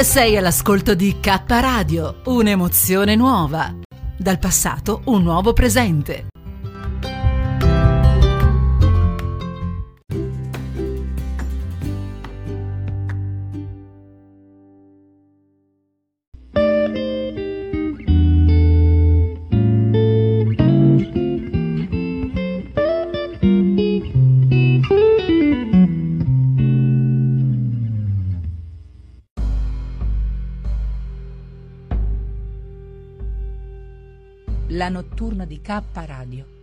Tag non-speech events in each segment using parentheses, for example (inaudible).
Sei all'ascolto di K Radio, un'emozione nuova. Dal passato un nuovo presente. La notturna di K Radio.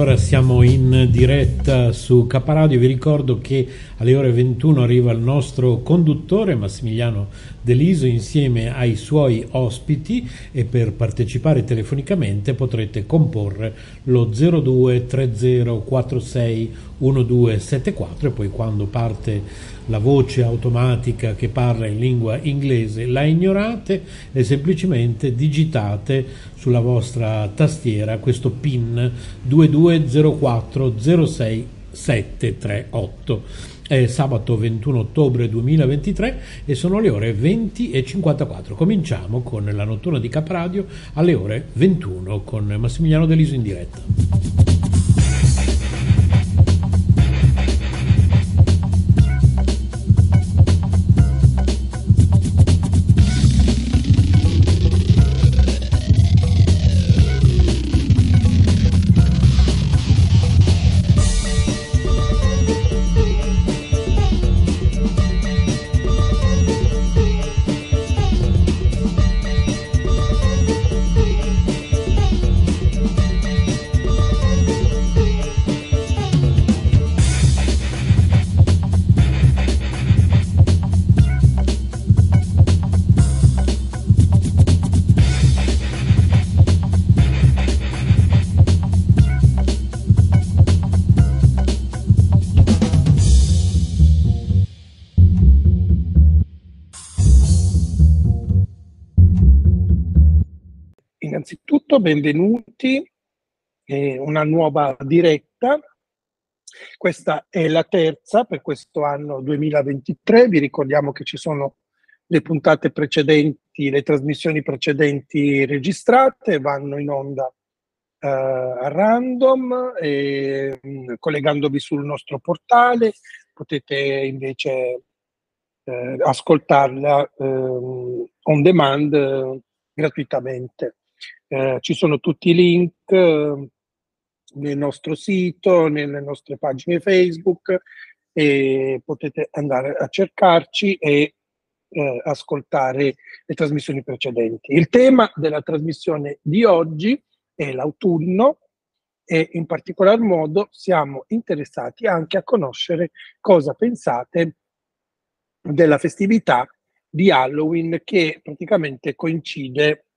Allora siamo in diretta su K Radio, vi ricordo che alle ore 21 arriva il nostro conduttore Massimiliano Deliso insieme ai suoi ospiti e per partecipare telefonicamente potrete comporre lo 0230461274 e poi quando parte la voce automatica che parla in lingua inglese la ignorate e semplicemente digitate sulla vostra tastiera questo PIN 220406 È sabato 21 ottobre 2023 e sono le ore 20 e 54. Cominciamo con la notturna di Capradio alle ore 21 con Massimiliano Deliso in diretta. Innanzitutto benvenuti, eh, una nuova diretta. Questa è la terza per questo anno 2023. Vi ricordiamo che ci sono le puntate precedenti, le trasmissioni precedenti registrate, vanno in onda eh, a random, e, mh, collegandovi sul nostro portale. Potete invece eh, ascoltarla ehm, on demand eh, gratuitamente. Eh, ci sono tutti i link eh, nel nostro sito, nelle nostre pagine Facebook e potete andare a cercarci e eh, ascoltare le trasmissioni precedenti. Il tema della trasmissione di oggi è l'autunno e in particolar modo siamo interessati anche a conoscere cosa pensate della festività di Halloween che praticamente coincide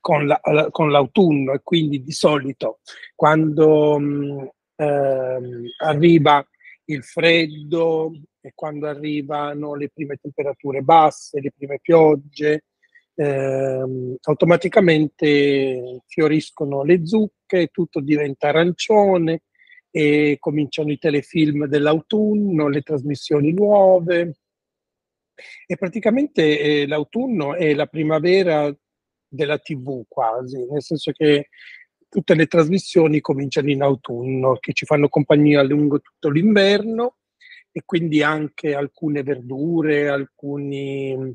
con, la, con, l'autunno e quindi di solito quando mh, ehm, arriva il freddo e quando arrivano le prime temperature basse, le prime piogge, ehm, automaticamente fioriscono le zucche, tutto diventa arancione e cominciano i telefilm dell'autunno, le trasmissioni nuove. E praticamente eh, l'autunno è la primavera della TV quasi, nel senso che tutte le trasmissioni cominciano in autunno, che ci fanno compagnia lungo tutto l'inverno e quindi anche alcune verdure, alcuni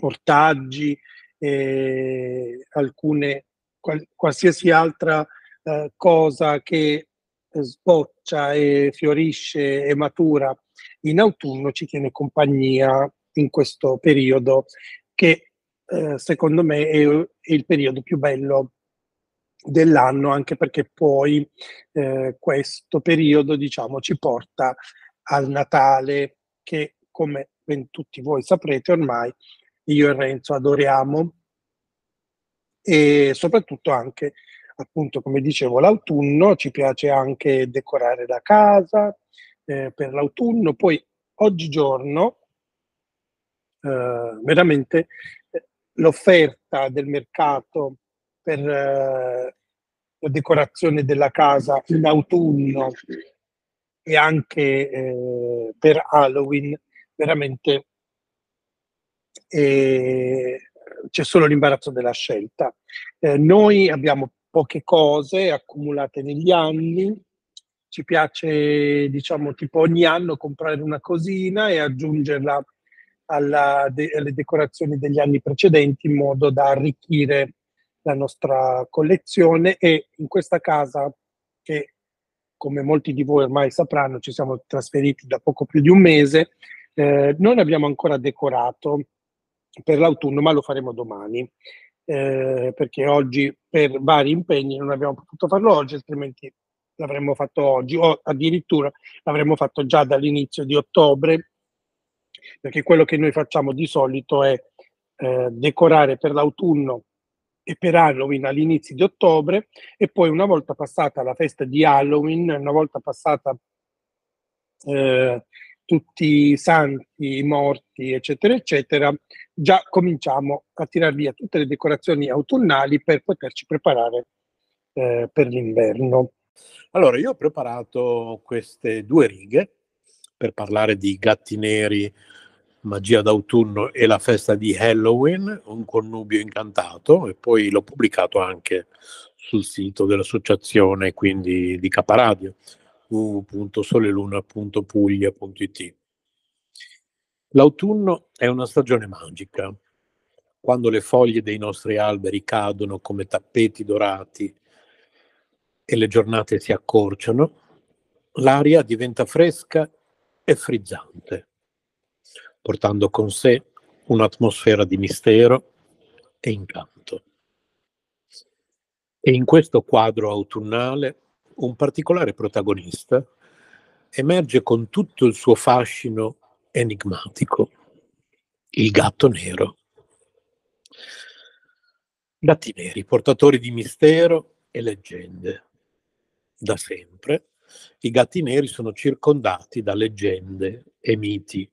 ortaggi, eh, alcune, qual, qualsiasi altra eh, cosa che sboccia e fiorisce e matura in autunno ci tiene compagnia in questo periodo che eh, secondo me è, è, il periodo più bello dell'anno, anche perché poi eh, questo periodo, diciamo, ci porta al Natale, che come ben tutti voi saprete ormai io e Renzo adoriamo. E soprattutto anche appunto come dicevo l'autunno ci piace anche decorare la casa eh, per l'autunno. Poi oggigiorno eh, veramente eh, l'offerta del mercato per eh, la decorazione della casa in autunno e anche eh, per Halloween veramente eh, c'è solo l'imbarazzo della scelta. Eh, noi abbiamo poche cose accumulate negli anni, ci piace diciamo tipo ogni anno comprare una cosina e aggiungerla alla, de, alle decorazioni degli anni precedenti in modo da arricchire la nostra collezione e in questa casa che come molti di voi ormai sapranno ci siamo trasferiti da poco più di un mese, eh, non abbiamo ancora decorato per l'autunno ma lo faremo domani. Eh, perché oggi per vari impegni non abbiamo potuto farlo oggi, altrimenti l'avremmo fatto oggi o addirittura l'avremmo fatto già dall'inizio di ottobre, perché quello che noi facciamo di solito è eh, decorare per l'autunno e per Halloween all'inizio di ottobre e poi una volta passata la festa di Halloween, una volta passata eh, tutti i santi, i morti, eccetera, eccetera, già cominciamo a tirar via tutte le decorazioni autunnali per poterci preparare eh, per l'inverno. Allora, io ho preparato queste due righe per parlare di gatti neri Magia d'autunno e la festa di Halloween, un connubio incantato, e poi l'ho pubblicato anche sul sito dell'associazione, quindi di Caparadio, www.soleluna.puglia.it. L'autunno è una stagione magica, quando le foglie dei nostri alberi cadono come tappeti dorati e le giornate si accorciano, l'aria diventa fresca e frizzante portando con sé un'atmosfera di mistero e incanto. E in questo quadro autunnale un particolare protagonista emerge con tutto il suo fascino enigmatico, il gatto nero. Gatti neri, portatori di mistero e leggende. Da sempre i gatti neri sono circondati da leggende e miti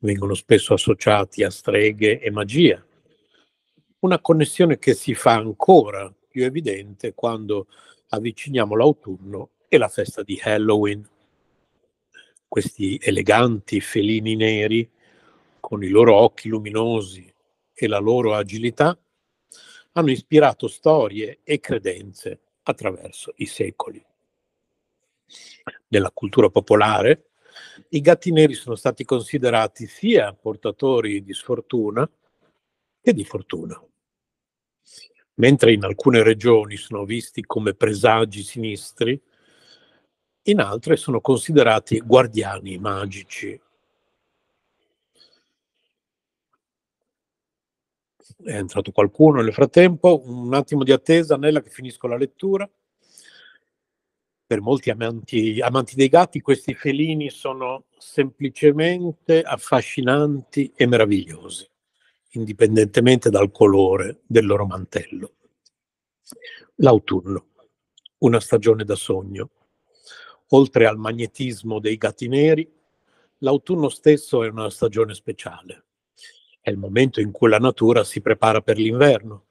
vengono spesso associati a streghe e magia. Una connessione che si fa ancora più evidente quando avviciniamo l'autunno e la festa di Halloween. Questi eleganti felini neri, con i loro occhi luminosi e la loro agilità, hanno ispirato storie e credenze attraverso i secoli. Nella cultura popolare, i gatti neri sono stati considerati sia portatori di sfortuna che di fortuna. Mentre in alcune regioni sono visti come presagi sinistri, in altre sono considerati guardiani magici. È entrato qualcuno nel frattempo, un attimo di attesa, Nella che finisco la lettura per molti amanti, amanti, dei gatti questi felini sono semplicemente affascinanti e meravigliosi, indipendentemente dal colore del loro mantello. L'autunno, una stagione da sogno. Oltre al magnetismo dei gatti neri, l'autunno stesso è una stagione speciale. È il momento in cui la natura si prepara per l'inverno,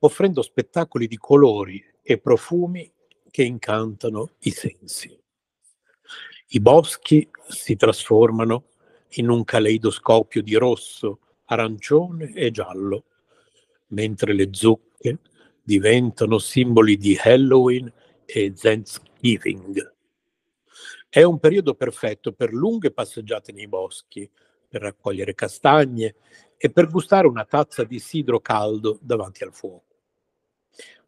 offrendo spettacoli di colori e profumi che incantano i sensi. I boschi si trasformano in un caleidoscopio di rosso, arancione e giallo, mentre le zucche diventano simboli di Halloween e Thanksgiving. È un periodo perfetto per lunghe passeggiate nei boschi, per raccogliere castagne e per gustare una tazza di sidro caldo davanti al fuoco.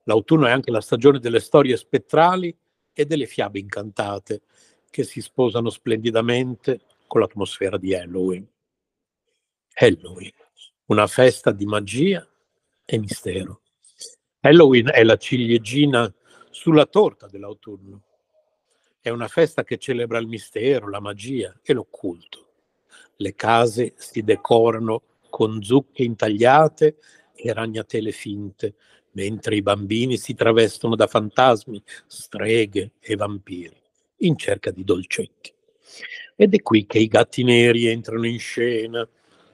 L'autunno è anche la stagione delle storie spettrali e delle fiabe incantate che si sposano splendidamente con l'atmosfera di Halloween. Halloween, una festa di magia e mistero. Halloween è la ciliegina sulla torta dell'autunno. È una festa che celebra il mistero, la magia e l'occulto. Le case si decorano con zucche intagliate e ragnatele finte, mentre i bambini si travestono da fantasmi, streghe e vampiri in cerca di dolcetti. Ed è qui che i gatti neri entrano in scena,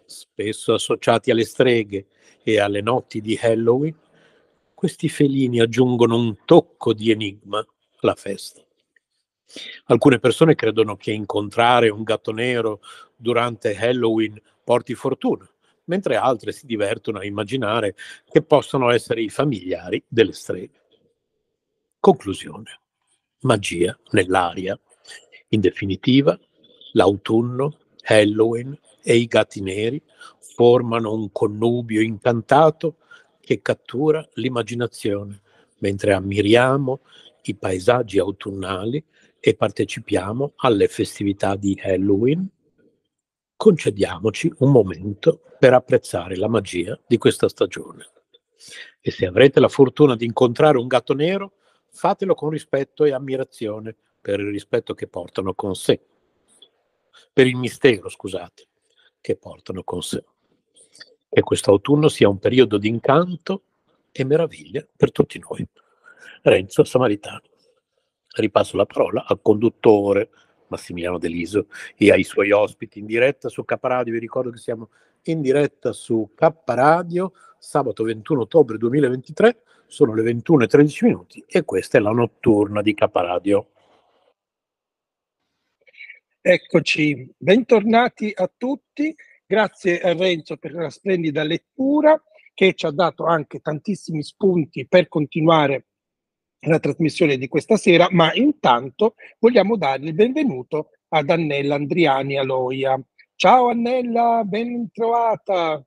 spesso associati alle streghe e alle notti di Halloween, questi felini aggiungono un tocco di enigma alla festa. Alcune persone credono che incontrare un gatto nero durante Halloween porti fortuna, mentre altre si divertono a immaginare che possano essere i familiari delle streghe. Conclusione. Magia nell'aria. In definitiva, l'autunno, Halloween e i gatti neri formano un connubio incantato che cattura l'immaginazione, mentre ammiriamo i paesaggi autunnali e partecipiamo alle festività di Halloween, concediamoci un momento per apprezzare la magia di questa stagione. E se avrete la fortuna di incontrare un gatto nero, fatelo con rispetto e ammirazione per il rispetto che portano con sé, per il mistero, scusate, che portano con sé. Che questo autunno sia un periodo di incanto e meraviglia per tutti noi. Renzo Samaritano ripasso la parola al conduttore Massimiliano Deliso e ai suoi ospiti in diretta su K Radio. Vi ricordo che siamo in diretta su K Radio sabato 21 ottobre 2023, sono le 21.13 minuti e questa è la notturna di K Radio. Eccoci, bentornati a tutti. Grazie a Renzo per la splendida lettura che ci ha dato anche tantissimi spunti per continuare la trasmissione di questa sera, ma intanto vogliamo dare il benvenuto ad Annella Andriani Aloia. Ciao Annella, ben trovata.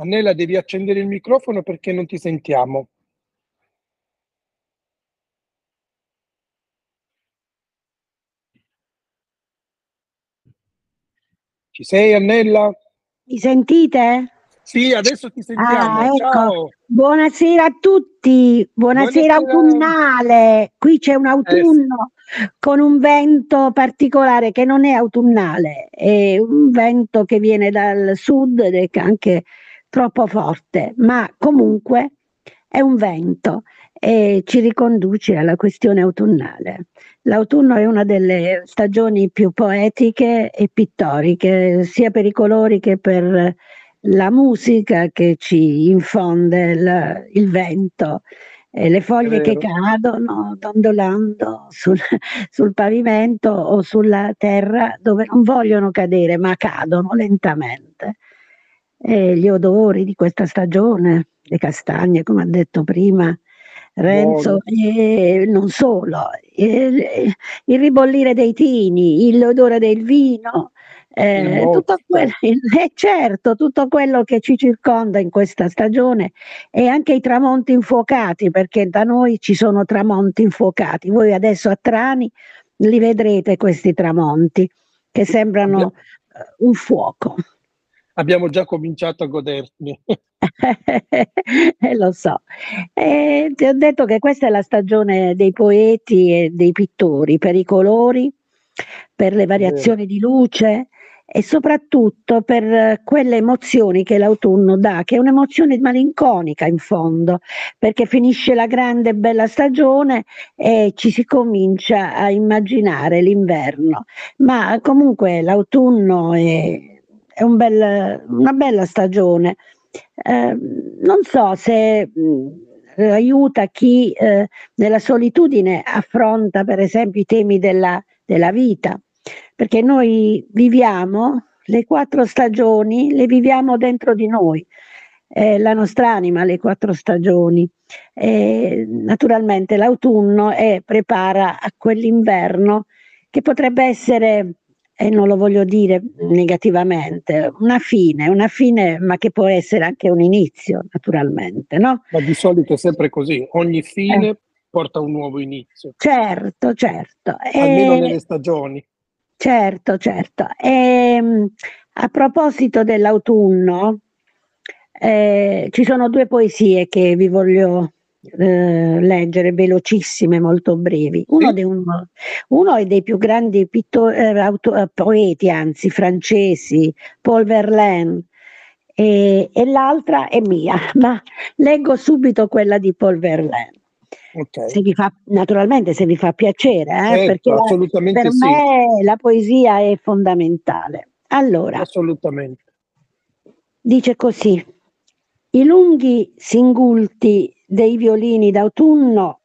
Annella, devi accendere il microfono perché non ti sentiamo. Ci sei Annella? Mi sentite? Sì, adesso ti sentiamo. Ah, ecco. Buonasera a tutti, buonasera, Buonasera. autunnale. Qui c'è un autunno con un vento particolare che non è autunnale, è un vento che viene dal sud ed è anche troppo forte, ma comunque è un vento e ci riconduce alla questione autunnale. L'autunno è una delle stagioni più poetiche e pittoriche, sia per i colori che per la musica che ci infonde il, il vento. E le foglie che cadono dondolando sul, sul pavimento o sulla terra dove non vogliono cadere ma cadono lentamente. E gli odori di questa stagione, le castagne come ha detto prima, Renzo, e non solo, il, il ribollire dei tini, l'odore del vino, eh, tutto quello, (laughs) eh, certo, tutto quello che ci circonda in questa stagione e anche i tramonti infuocati, perché da noi ci sono tramonti infuocati. Voi adesso a Trani li vedrete questi tramonti che sembrano eh, un fuoco. Abbiamo già cominciato a goderli. Eh, (laughs) Lo so. Eh, ti ho detto che questa è la stagione dei poeti e dei pittori, per i colori, per le variazioni di luce e soprattutto per eh, quelle emozioni che l'autunno dà, che è un'emozione malinconica in fondo, perché finisce la grande e bella stagione e ci si comincia a immaginare l'inverno. Ma comunque l'autunno è, è un bel- una bella stagione. Eh, non so se mh, aiuta chi eh, nella solitudine affronta per esempio i temi della, della vita, perché noi viviamo le quattro stagioni, le viviamo dentro di noi, eh, la nostra anima, le quattro stagioni. E, naturalmente l'autunno eh, prepara a quell'inverno che potrebbe essere e non lo voglio dire negativamente, una fine, una fine, ma che può essere anche un inizio, naturalmente, no? Ma di solito è sempre così, ogni fine Eh. porta un nuovo inizio, Certo, certo. almeno E- nelle stagioni. Certo, certo. Ehm, a proposito dell'autunno, eh, ci sono due poesie che vi voglio eh, leggere, velocissime, molto brevi. Uno, Sì. dei, uno, uno è dei più grandi pittori, eh, auto- eh, poeti, anzi francesi, Paul Verlaine, e, e l'altra è mia, (laughs) ma leggo subito quella di Paul Verlaine. Ok. Se vi fa, naturalmente se vi fa piacere, eh, Certo, perché la- per sì. me la poesia è fondamentale. Allora, Assolutamente. dice così, i lunghi singulti dei violini d'autunno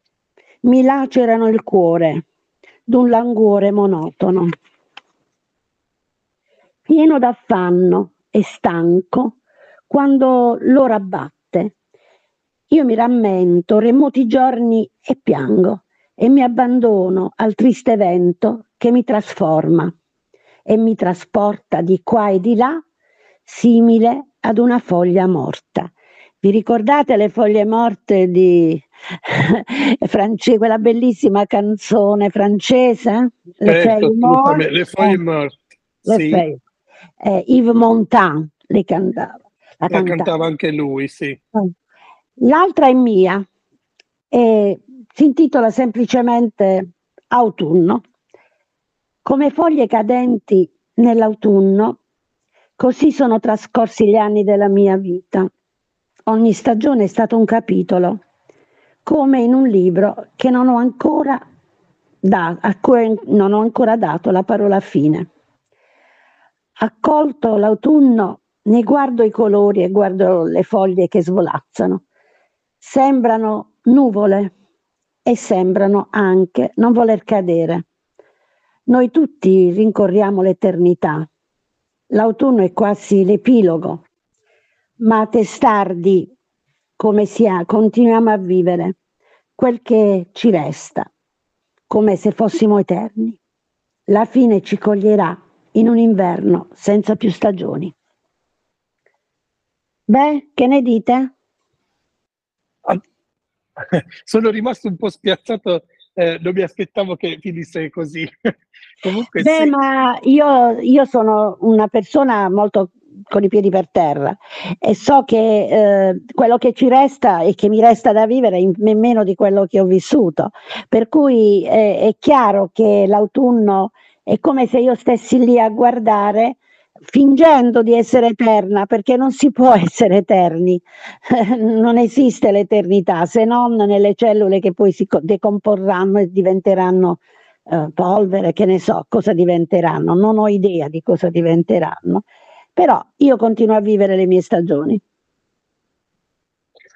mi lacerano il cuore d'un languore monotono. Pieno d'affanno e stanco, quando l'ora batte, io mi rammento remoti giorni e piango e mi abbandono al triste vento che mi trasforma e mi trasporta di qua e di là, simile ad una foglia morta. Vi ricordate le foglie morte di (laughs) France, quella bellissima canzone francese? Le Certo, assolutamente. Le foglie Eh, morte. le Sì, feuilles. Eh, Yves Montand le cantava. La la cantava. cantava anche lui, sì. L'altra è mia e si intitola semplicemente Autunno. Come foglie cadenti nell'autunno, così sono trascorsi gli anni della mia vita. Ogni stagione è stato un capitolo, come in un libro che non ho ancora, da- a cui non ho ancora dato la parola fine. Accolto l'autunno, ne guardo i colori e guardo le foglie che svolazzano. Sembrano nuvole e sembrano anche non voler cadere. Noi tutti rincorriamo l'eternità. L'autunno è quasi l'epilogo, ma testardi come si ha, continuiamo a vivere quel che ci resta, come se fossimo eterni. La fine ci coglierà in un inverno senza più stagioni. Beh, che ne dite? (laughs) Sono rimasto un po' spiazzato, eh, non mi aspettavo che finisse così. (laughs) Comunque Beh, sì, ma io, io sono una persona molto con i piedi per terra. E so che eh, quello che ci resta e che mi resta da vivere è meno di quello che ho vissuto. Per cui eh, è chiaro che l'autunno è come se io stessi lì a guardare fingendo di essere eterna, perché non si può (laughs) essere eterni, (laughs) non esiste l'eternità se non nelle cellule che poi si co- decomporranno e diventeranno eh, polvere, che ne so cosa diventeranno, non ho idea di cosa diventeranno, però io continuo a vivere le mie stagioni.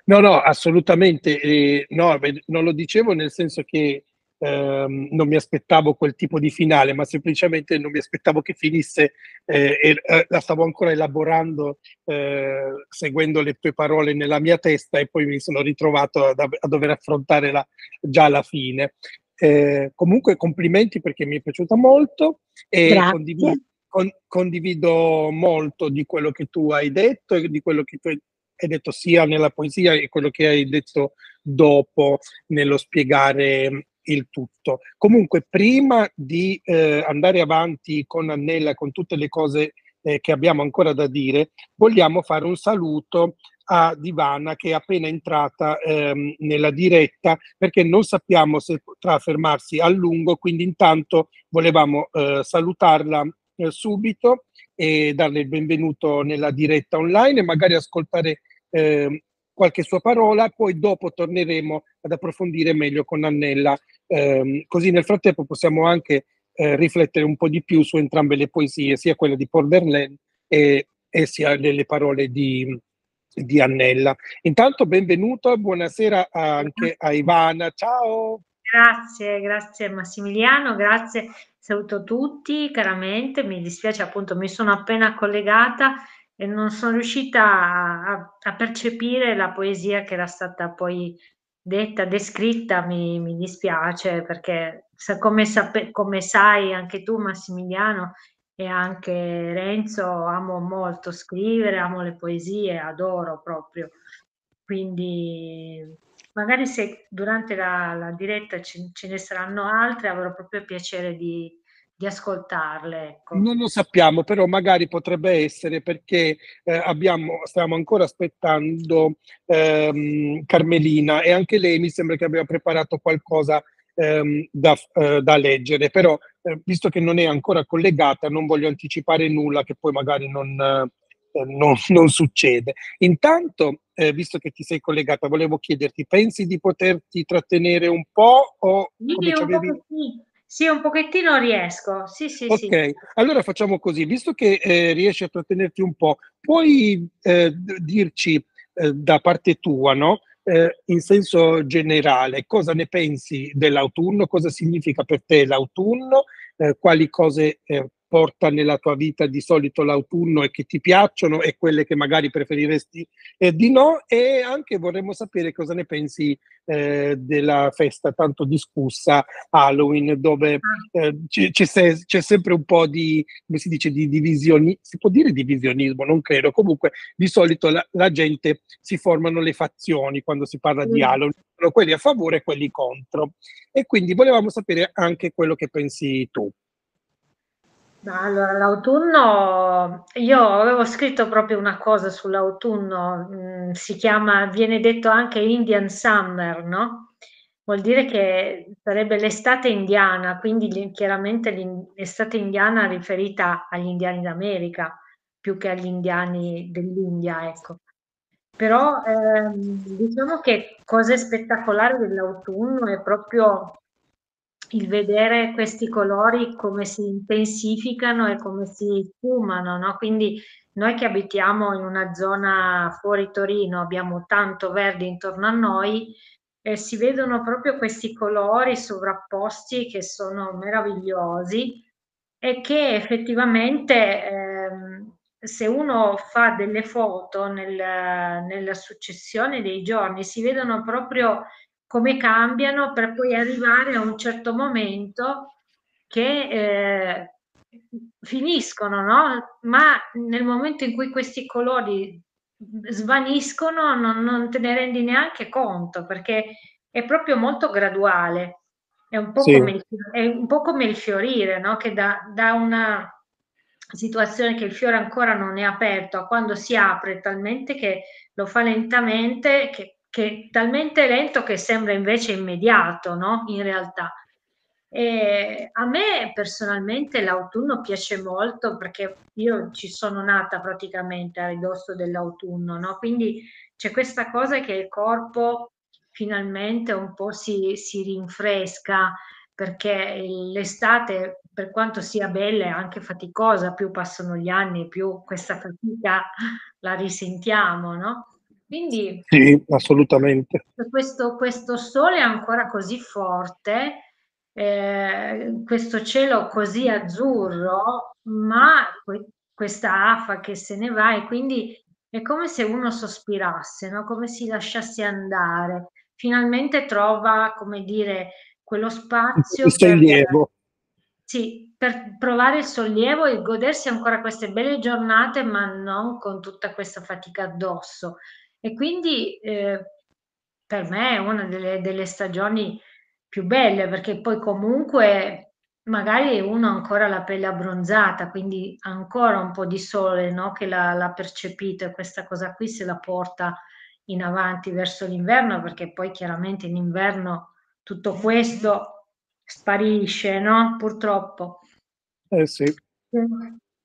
no, no, assolutamente. eh, no, non lo dicevo nel senso che ehm, non mi aspettavo quel tipo di finale, ma semplicemente non mi aspettavo che finisse eh, e eh, la stavo ancora elaborando, eh, seguendo le tue parole nella mia testa e poi mi sono ritrovato a, a dover affrontare la, già la fine. Eh, comunque complimenti perché mi è piaciuta molto e Grazie. condivido, con- condivido molto di quello che tu hai detto e di quello che tu hai detto sia nella poesia e quello che hai detto dopo nello spiegare il tutto. Comunque, prima di eh, andare avanti con Annella, con tutte le cose eh, che abbiamo ancora da dire, vogliamo fare un saluto a Divana che è appena entrata ehm, nella diretta perché non sappiamo se potrà fermarsi a lungo, quindi intanto volevamo eh, salutarla eh, subito e darle il benvenuto nella diretta online e magari ascoltare eh, qualche sua parola, poi dopo torneremo ad approfondire meglio con Annella, ehm, così nel frattempo possiamo anche eh, riflettere un po' di più su entrambe le poesie, sia quella di Paul Verlaine e, e sia le parole di, di Annella. Intanto benvenuto, buonasera anche a Ivana, ciao! Grazie, grazie Massimiliano, grazie, saluto tutti caramente, mi dispiace appunto, mi sono appena collegata e non sono riuscita a, a percepire la poesia che era stata poi detta, descritta, mi, mi dispiace perché come, sape- come sai anche tu Massimiliano e anche Renzo, amo molto scrivere, amo le poesie, adoro proprio. Quindi magari se durante la, la diretta ce, ce ne saranno altre, avrò proprio piacere di, di ascoltarle. Ecco. Non lo sappiamo, però magari potrebbe essere perché eh, abbiamo, stiamo ancora aspettando ehm, Carmelina e anche lei mi sembra che abbia preparato qualcosa ehm, da, eh, da, leggere, però eh, visto che non è ancora collegata non voglio anticipare nulla che poi magari non, eh, non, non succede. Intanto, eh, visto che ti sei collegata, volevo chiederti, pensi di poterti trattenere un po' o sì, come un avevi... Sì, un pochettino riesco. Sì, sì, ok, sì. allora facciamo così, visto che eh, riesci a trattenerti un po', puoi eh, dirci eh, da parte tua, no? Eh, in senso generale, cosa ne pensi dell'autunno? Cosa significa per te l'autunno? Eh, quali cose eh, porta nella tua vita di solito l'autunno e che ti piacciono e quelle che magari preferiresti eh, di no e anche vorremmo sapere cosa ne pensi eh, della festa tanto discussa Halloween dove ah. eh, c'è, c'è, sempre un po' di, come si dice, di divisioni, si può dire divisionismo, non credo, comunque di solito la, la gente si formano le fazioni quando si parla mm. di Halloween, quelli a favore e quelli contro e quindi volevamo sapere anche quello che pensi tu. Allora, l'autunno, io avevo scritto proprio una cosa sull'autunno, mm, si chiama, viene detto anche Indian Summer, no? Vuol dire che sarebbe l'estate indiana, quindi chiaramente l'estate indiana riferita agli indiani d'America più che agli indiani dell'India, ecco. Però ehm, diciamo che cosa spettacolare dell'autunno è proprio il vedere questi colori come si intensificano e come si sfumano, no? Quindi noi che abitiamo in una zona fuori Torino, abbiamo tanto verde intorno a noi, e si vedono proprio questi colori sovrapposti che sono meravigliosi e che effettivamente ehm, se uno fa delle foto nel, nella successione dei giorni si vedono proprio come cambiano per poi arrivare a un certo momento che eh, finiscono, no? Ma nel momento in cui questi colori svaniscono non, non te ne rendi neanche conto perché è proprio molto graduale. È un po' sì. come, il, è un po' come il fiorire, no? Che da, da una situazione che il fiore ancora non è aperto a quando si apre talmente che lo fa lentamente che che è talmente lento che sembra invece immediato, no? In realtà. E a me personalmente l'autunno piace molto perché io ci sono nata praticamente a ridosso dell'autunno, no? Quindi c'è questa cosa che il corpo finalmente un po' si, si rinfresca perché l'estate, per quanto sia bella, è anche faticosa, più passano gli anni, più questa fatica la risentiamo, no? Quindi sì, assolutamente. Questo, questo sole ancora così forte, eh, questo cielo così azzurro, ma questa afa che se ne va e quindi è come se uno sospirasse, no? come si lasciasse andare. Finalmente trova, come dire, quello spazio. Il sollievo. Per, sì, per provare il sollievo e godersi ancora queste belle giornate, ma non con tutta questa fatica addosso. E quindi eh, per me è una delle, delle stagioni più belle perché poi comunque magari uno ha ancora la pelle abbronzata, quindi ancora un po' di sole no? che l'ha, l'ha percepito e questa cosa qui se la porta in avanti verso l'inverno perché poi chiaramente in inverno tutto questo sparisce, no? Purtroppo. Eh sì.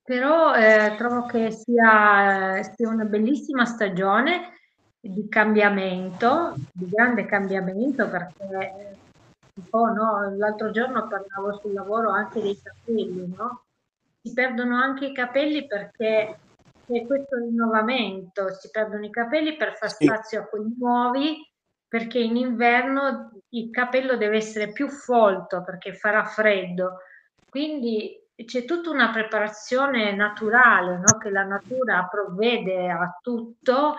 Però eh, trovo che sia, sia una bellissima stagione di cambiamento, di grande cambiamento perché un po' no, l'altro giorno parlavo sul lavoro anche dei capelli, no? Si perdono anche i capelli perché c'è questo rinnovamento, si perdono i capelli per far spazio a quelli nuovi perché in inverno il capello deve essere più folto perché farà freddo. Quindi c'è tutta una preparazione naturale no? che la natura provvede a tutto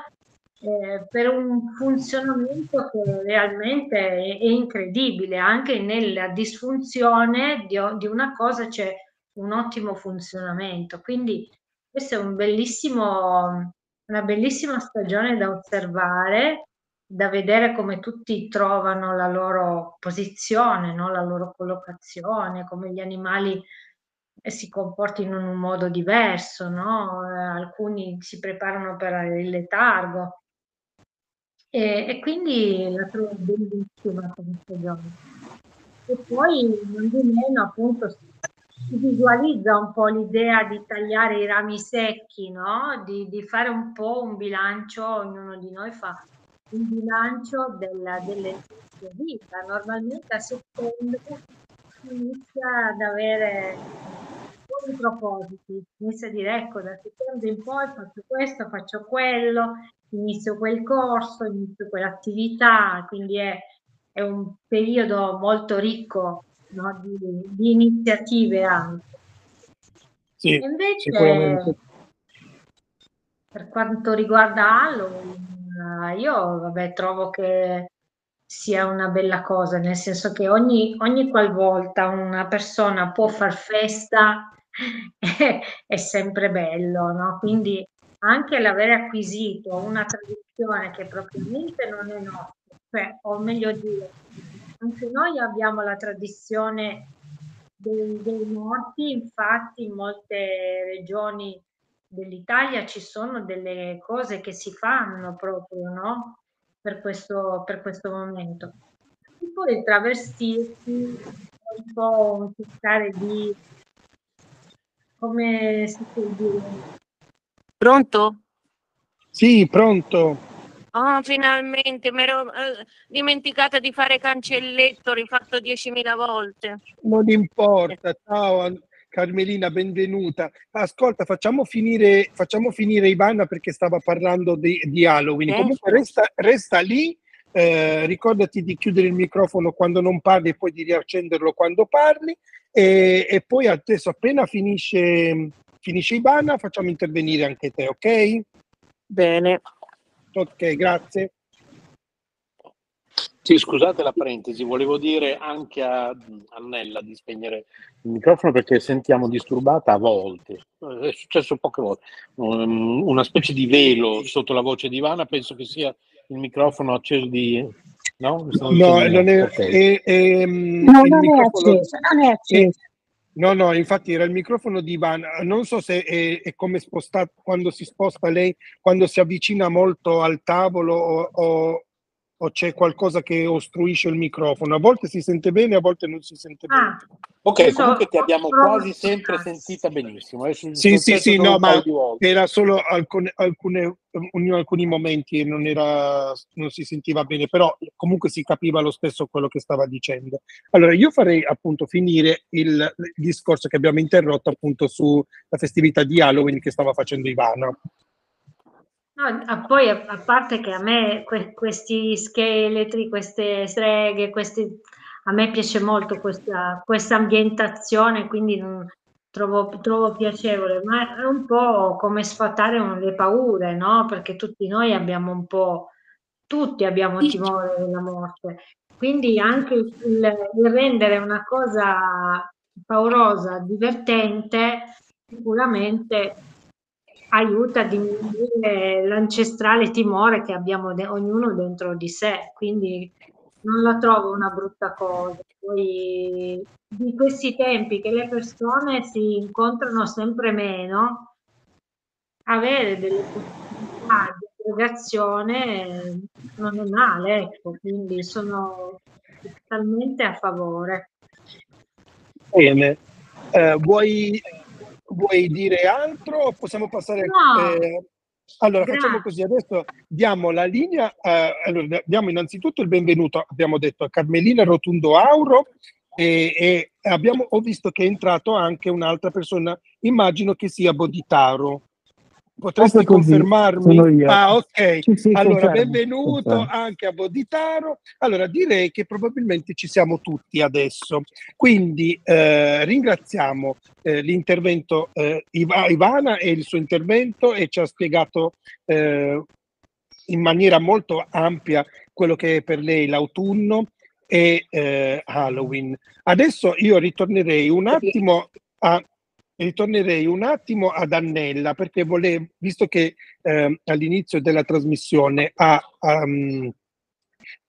eh, per un funzionamento che realmente è, è, incredibile, anche nella disfunzione di, di una cosa c'è un ottimo funzionamento. Quindi questa è un una bellissima stagione da osservare, da vedere come tutti trovano la loro posizione, no? la loro collocazione, come gli animali si comportino in un modo diverso, no? alcuni si preparano per il letargo e, e quindi la trovo bellissima come stagione. E poi non di meno appunto si visualizza un po' l'idea di tagliare i rami secchi, no? di, di fare un po' un bilancio, ognuno di noi fa un bilancio della, delle vita. Normalmente a settembre si inizia ad avere buoni propositi, inizia a dire ecco da settembre in poi faccio questo, faccio quello, inizio quel corso, inizio quell'attività, quindi è, è un periodo molto ricco no, di, di, iniziative anche. Sì, invece, per quanto riguarda Halloween, io vabbè, trovo che sia una bella cosa, nel senso che ogni, ogni qualvolta una persona può far festa (laughs) è, è sempre bello, no? Quindi anche l'avere acquisito una tradizione che propriamente non è nostra, cioè, o meglio dire, anche noi abbiamo la tradizione dei, dei morti, infatti in molte regioni dell'Italia ci sono delle cose che si fanno proprio, no? Per questo, per questo momento. E poi travestirsi un po' cercare di come si può dire Pronto? Sì, pronto. Ah, finalmente, mi ero eh, dimenticata di fare cancelletto, rifatto 10.000 volte. Non importa, ciao Carmelina, benvenuta. Ascolta, facciamo finire, facciamo finire Ivana perché stava parlando di, di Halloween. Eh? Comunque resta, resta lì, eh, ricordati di chiudere il microfono quando non parli e poi di riaccenderlo quando parli. E, e poi adesso appena finisce finisce Ivana, facciamo intervenire anche te, ok? Bene. Ok, grazie. Sì, scusate la parentesi, volevo dire anche a Annella di spegnere il microfono perché sentiamo disturbata a volte, è successo poche volte, una specie di velo sotto la voce di Ivana, penso che sia il microfono acceso di... No, no non è, okay. è, è, no, non è acceso, non è acceso. No, no, infatti era il microfono di Ivan. Non so se è, è come spostato quando si sposta lei, quando si avvicina molto al tavolo o, o, o, c'è qualcosa che ostruisce il microfono. A volte si sente bene, a volte non si sente ah. bene. Ok, comunque ti abbiamo quasi sempre sentita benissimo. Eh? Sì, sì, sì, no, ma era solo alcune, alcune, in alcuni momenti non, era, non si sentiva bene, però comunque si capiva lo stesso quello che stava dicendo. Allora, io farei appunto finire il, il discorso che abbiamo interrotto appunto sulla festività di Halloween che stava facendo Ivana. No, poi a, parte che a me que, questi scheletri, queste streghe, questi a me piace molto questa, questa ambientazione, quindi trovo, trovo, piacevole, ma è un po' come sfatare le paure, no? Perché tutti noi abbiamo un po', tutti abbiamo timore della morte. Quindi anche il, il rendere una cosa paurosa, divertente, sicuramente aiuta a diminuire l'ancestrale timore che abbiamo de- ognuno dentro di sé. Quindi non la trovo una brutta cosa. Poi di questi tempi che le persone si incontrano sempre meno, avere delle possibilità di aggregazione non è male, ecco, quindi sono totalmente a favore. Bene, eh, vuoi, vuoi dire altro o possiamo passare no. eh, allora, Grazie. facciamo così, adesso diamo la linea, eh, allora, diamo innanzitutto il benvenuto, abbiamo detto, a Carmelina Rotundo Auro e, e abbiamo, ho visto che è entrato anche un'altra persona, immagino che sia Boditaro. Potresti confermarmi? Ah, ok. Sì, sì, allora, confermo, benvenuto confermo. anche a Boditaro. Allora, direi che probabilmente ci siamo tutti adesso. Quindi eh, ringraziamo eh, l'intervento eh, Ivana e il suo intervento e ci ha spiegato eh, in maniera molto ampia quello che è per lei l'autunno e eh, Halloween. Adesso io ritornerei un attimo a ritornerei un attimo ad Annella perché volevo, visto che eh, all'inizio della trasmissione ha, um,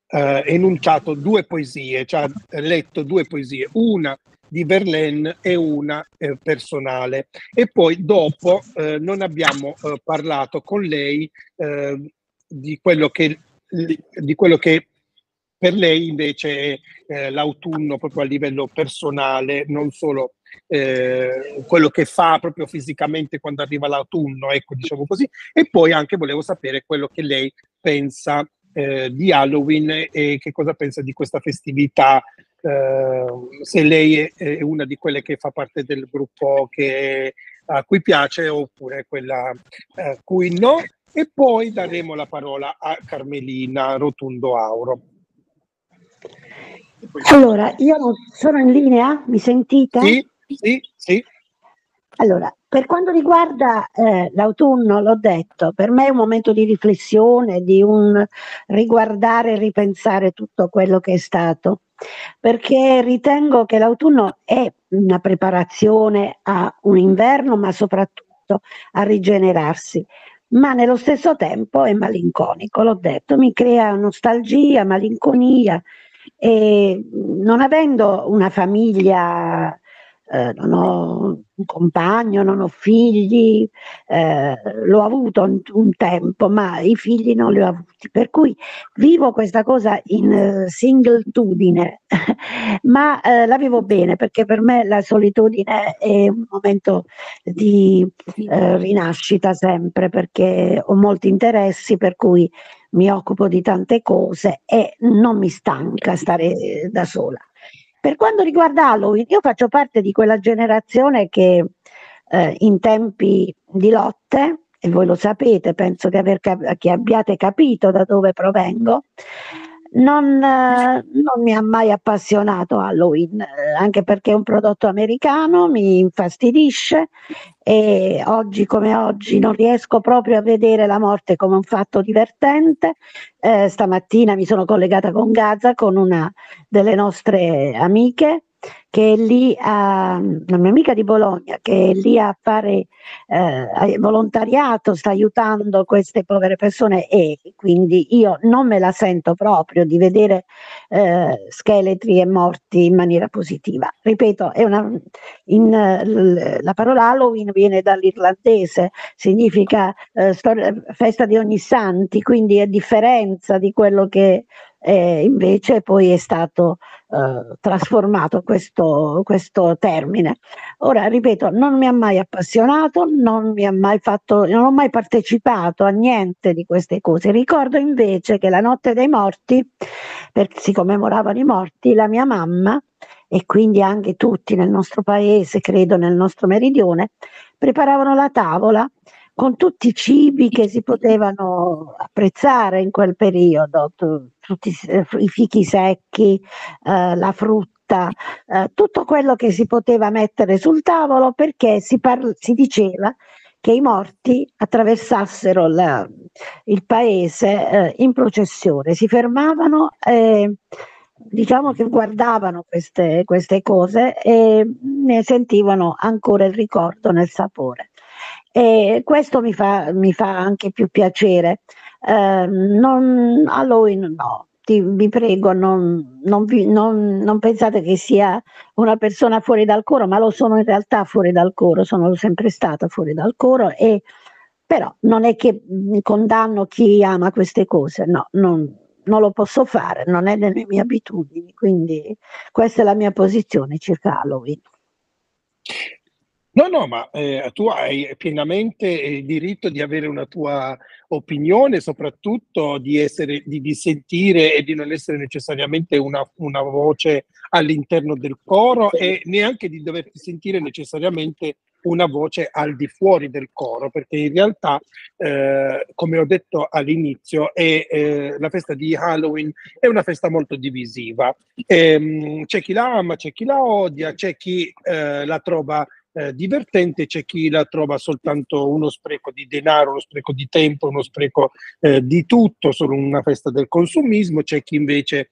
eh, enunciato due poesie, cioè ha letto due poesie, una di Verlaine e una eh, personale. E poi dopo eh, non abbiamo eh, parlato con lei eh, di quello, che, di, quello che per lei invece è eh, l'autunno proprio a livello personale, non solo eh, quello che fa proprio fisicamente quando arriva l'autunno, ecco diciamo così, e poi anche volevo sapere quello che lei pensa eh, di Halloween e che cosa pensa di questa festività, eh, se lei è, è, una di quelle che fa parte del gruppo che, a cui piace oppure quella a cui no. E poi daremo la parola a Carmelina Rotundo Auro. Allora, io sono in linea, mi sentite? Sì, sì, sì. Allora, per quanto riguarda eh, l'autunno, l'ho detto, per me è un momento di riflessione, di un riguardare e ripensare tutto quello che è stato, perché ritengo che l'autunno è una preparazione a un inverno, ma soprattutto a rigenerarsi. Ma nello stesso tempo è malinconico, l'ho detto, mi crea nostalgia, malinconia e non avendo una famiglia eh, non ho un compagno, non ho figli, eh, l'ho avuto un, un, tempo, ma i figli non li ho avuti, per cui vivo questa cosa in uh, singletudine, (laughs) ma eh, la vivo bene perché per me la solitudine è un momento di eh, rinascita sempre perché ho molti interessi, per cui mi occupo di tante cose e non mi stanca stare da sola. Per quanto riguarda Halloween, io faccio parte di quella generazione che eh, in tempi di lotte, e voi lo sapete, penso che, aver, che abbiate capito da dove provengo, non, eh, non, mi ha mai appassionato Halloween, eh, anche perché è un prodotto americano, mi infastidisce e oggi come oggi non riesco proprio a vedere la morte come un fatto divertente. Eh, stamattina mi sono collegata con Gaza, con una delle nostre amiche che è lì a, una mia amica di Bologna, che è lì a fare eh, volontariato, sta aiutando queste povere persone e quindi io non me la sento proprio di vedere eh, scheletri e morti in maniera positiva. Ripeto, una, in, la parola Halloween viene dall'irlandese, significa eh, festa di ogni santi, quindi è differenza di quello che eh, invece poi è stato eh, trasformato questo, questo termine. Ora, ripeto, non mi ha mai appassionato, non mi ha mai fatto, non ho mai partecipato a niente di queste cose. Ricordo invece che la notte dei morti, perché si commemoravano i morti, la mia mamma e quindi anche tutti nel nostro paese, credo nel nostro meridione, preparavano la tavola con tutti i cibi che si potevano apprezzare in quel periodo, tu, tutti i fichi secchi, eh, la frutta, eh, tutto quello che si poteva mettere sul tavolo perché si, parla, si diceva che i morti attraversassero la, il paese eh, in processione, si fermavano e diciamo che guardavano queste, queste cose e ne sentivano ancora il ricordo nel sapore e questo mi fa, mi fa anche più piacere. Eh, non, Halloween no, ti, vi prego, non, non, vi, non, pensate che sia una persona fuori dal coro, ma lo sono in realtà fuori dal coro, sono sempre stata fuori dal coro e però non è che condanno chi ama queste cose, no, non, non lo posso fare, non è nelle mie abitudini, quindi questa è la mia posizione circa Halloween. No, no, ma eh, tu hai pienamente il diritto di avere una tua opinione, soprattutto di, essere, di dissentire e di non essere necessariamente una, una voce all'interno del coro e neanche di doverti sentire necessariamente una voce al di fuori del coro, perché in realtà, eh, come ho detto all'inizio, è, eh, la festa di Halloween è una festa molto divisiva. E, ehm, c'è chi la ama, c'è chi la odia, c'è chi eh, la trova eh, divertente, c'è chi la trova soltanto uno spreco di denaro, uno spreco di tempo, uno spreco eh, di tutto, solo una festa del consumismo, c'è chi invece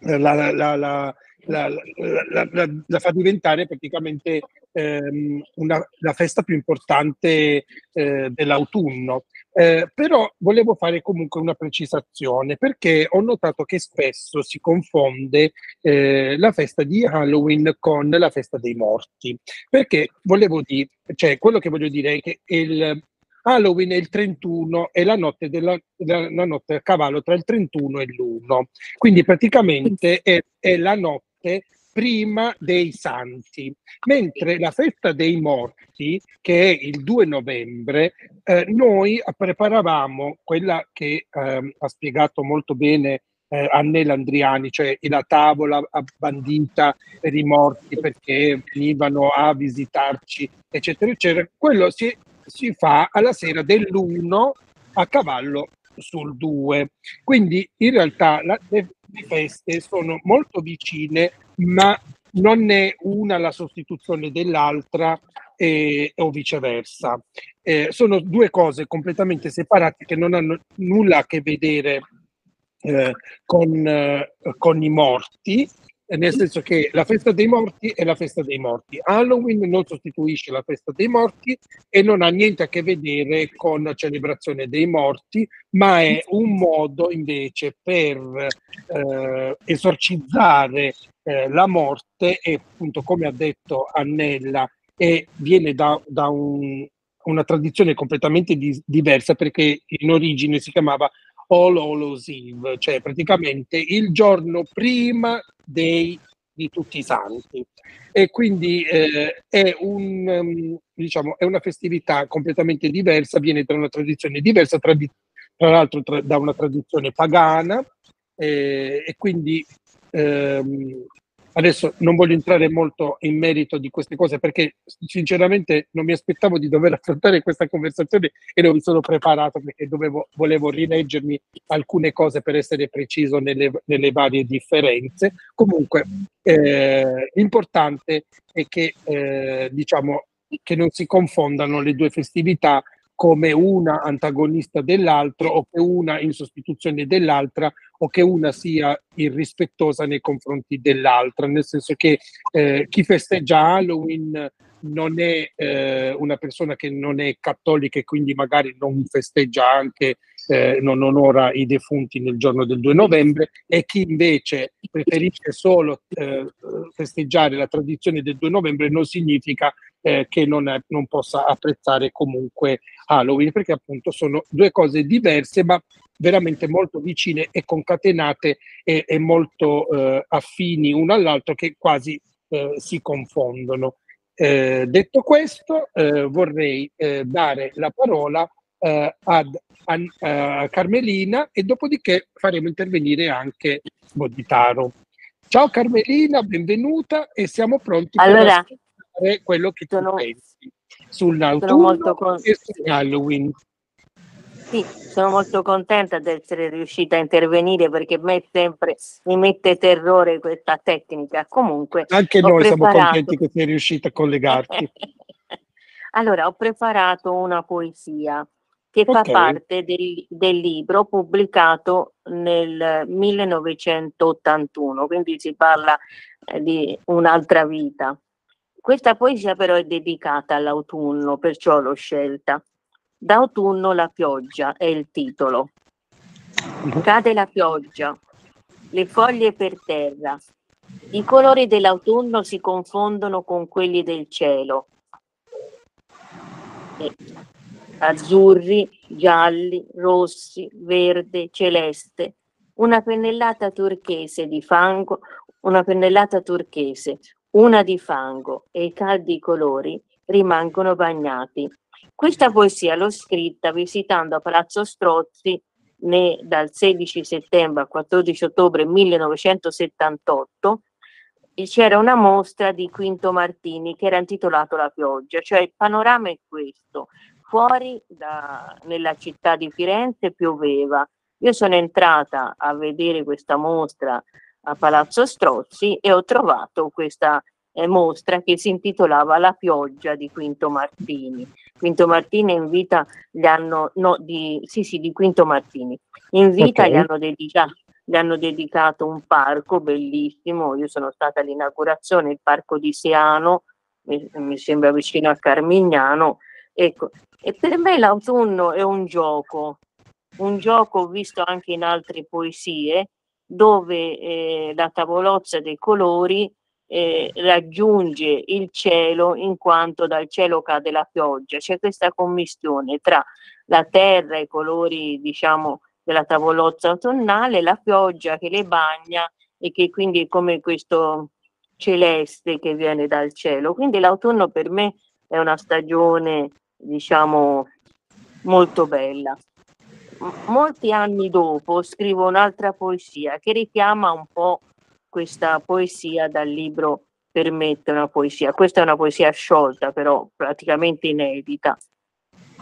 eh, la, la, la, la, fa diventare praticamente ehm, una, la festa più importante eh, dell'autunno. Eh, però volevo fare comunque una precisazione perché ho notato che spesso si confonde eh, la festa di Halloween con la festa dei morti. Perché volevo dire, cioè quello che voglio dire è che il Halloween è il 31 è la notte, della, la, la notte a cavallo tra il 31 e l'1. Quindi praticamente è, è la notte prima dei santi, mentre la festa dei morti, che è il 2 novembre, eh, noi preparavamo quella che eh, ha spiegato molto bene eh, Annella Andriani, cioè la tavola bandita per i morti perché venivano a visitarci, eccetera, eccetera. Quello si, si fa alla sera dell'1 a cavallo sul 2. Quindi in realtà la, le, le feste sono molto vicine ma non è una la sostituzione dell'altra eh, o viceversa. Eh, sono due cose completamente separate che non hanno nulla a che vedere eh, con, eh, con i morti, nel senso che la festa dei morti è la festa dei morti. Halloween non sostituisce la festa dei morti e non ha niente a che vedere con la celebrazione dei morti, ma è un modo invece per eh, esorcizzare eh, la morte e appunto come ha detto Annella e viene da, da un, una tradizione completamente di, diversa perché in origine si chiamava All Hallows Eve, cioè praticamente il giorno prima dei, di tutti i santi. E quindi eh, è, un, um, diciamo, è una festività completamente diversa, viene da una tradizione diversa, tradi- tra l'altro tra, da una tradizione pagana, eh, e quindi ehm, Adesso non voglio entrare molto in merito di queste cose perché sinceramente non mi aspettavo di dover affrontare questa conversazione e non mi sono preparato perché dovevo, volevo rileggermi alcune cose per essere preciso nelle, nelle varie differenze. Comunque, eh, l'importante è che, eh, diciamo, che non si confondano le due festività come una antagonista dell'altro o che una in sostituzione dell'altra o che una sia irrispettosa nei confronti dell'altra, nel senso che eh, chi festeggia Halloween non è eh, una persona che non è cattolica e quindi magari non festeggia anche, eh, non onora i defunti nel giorno del 2 novembre e chi invece preferisce solo eh, festeggiare la tradizione del 2 novembre non significa eh, che non, è, non possa apprezzare comunque Halloween perché appunto sono due cose diverse ma veramente molto vicine e concatenate e, e molto eh, affini uno all'altro che quasi eh, si confondono. Eh, detto questo, vorrei dare la parola eh, ad, a, a, Carmelina e dopodiché faremo intervenire anche Boditaro. Ciao Carmelina, benvenuta e siamo pronti allora, per ascoltare quello che tu sono, pensi sull'autunno con... e. Sì, sono molto contenta di essere riuscita a intervenire perché me sempre mi mette terrore questa tecnica. Comunque, anche noi preparato... siamo contenti che sei riuscita a collegarti. (laughs) allora, ho preparato una poesia che okay. fa parte del, del, libro pubblicato nel 1981, quindi si parla eh, di un'altra vita. Questa poesia però è dedicata all'autunno, perciò l'ho scelta. D'autunno la pioggia è il titolo. Cade la pioggia, le foglie per terra. I colori dell'autunno si confondono con quelli del cielo. E azzurri, gialli, rossi, verde, celeste. Una pennellata turchese di fango, una pennellata turchese, una di fango e i caldi colori rimangono bagnati questa poesia l'ho scritta visitando a Palazzo Strozzi né, dal 16 settembre al 14 ottobre 1978 c'era una mostra di Quinto Martini che era intitolata La pioggia, cioè il panorama è questo. Fuori da, nella città di Firenze pioveva. Io sono entrata a vedere questa mostra a Palazzo Strozzi e ho trovato questa eh, mostra che si intitolava La pioggia di Quinto Martini. Quinto Martini in vita gli hanno, no, di, sì, sì, di Quinto Martini. In vita okay. gli, hanno dedicato, gli hanno dedicato un parco bellissimo. Io sono stata all'inaugurazione, il parco di Siano, mi, mi sembra vicino a Carmignano, Ecco, e per me l'autunno è un gioco, un gioco visto anche in altre poesie, dove eh, la tavolozza dei colori eh, raggiunge il cielo in quanto dal cielo cade la pioggia. C'è questa commistione tra la terra, i colori diciamo della tavolozza autunnale, la pioggia che le bagna e che quindi è come questo celeste che viene dal cielo. Quindi l'autunno per me è una stagione diciamo molto bella molti anni dopo scrivo un'altra poesia che richiama un po' questa poesia dal libro Permette una poesia. Questa è una poesia sciolta, però praticamente inedita.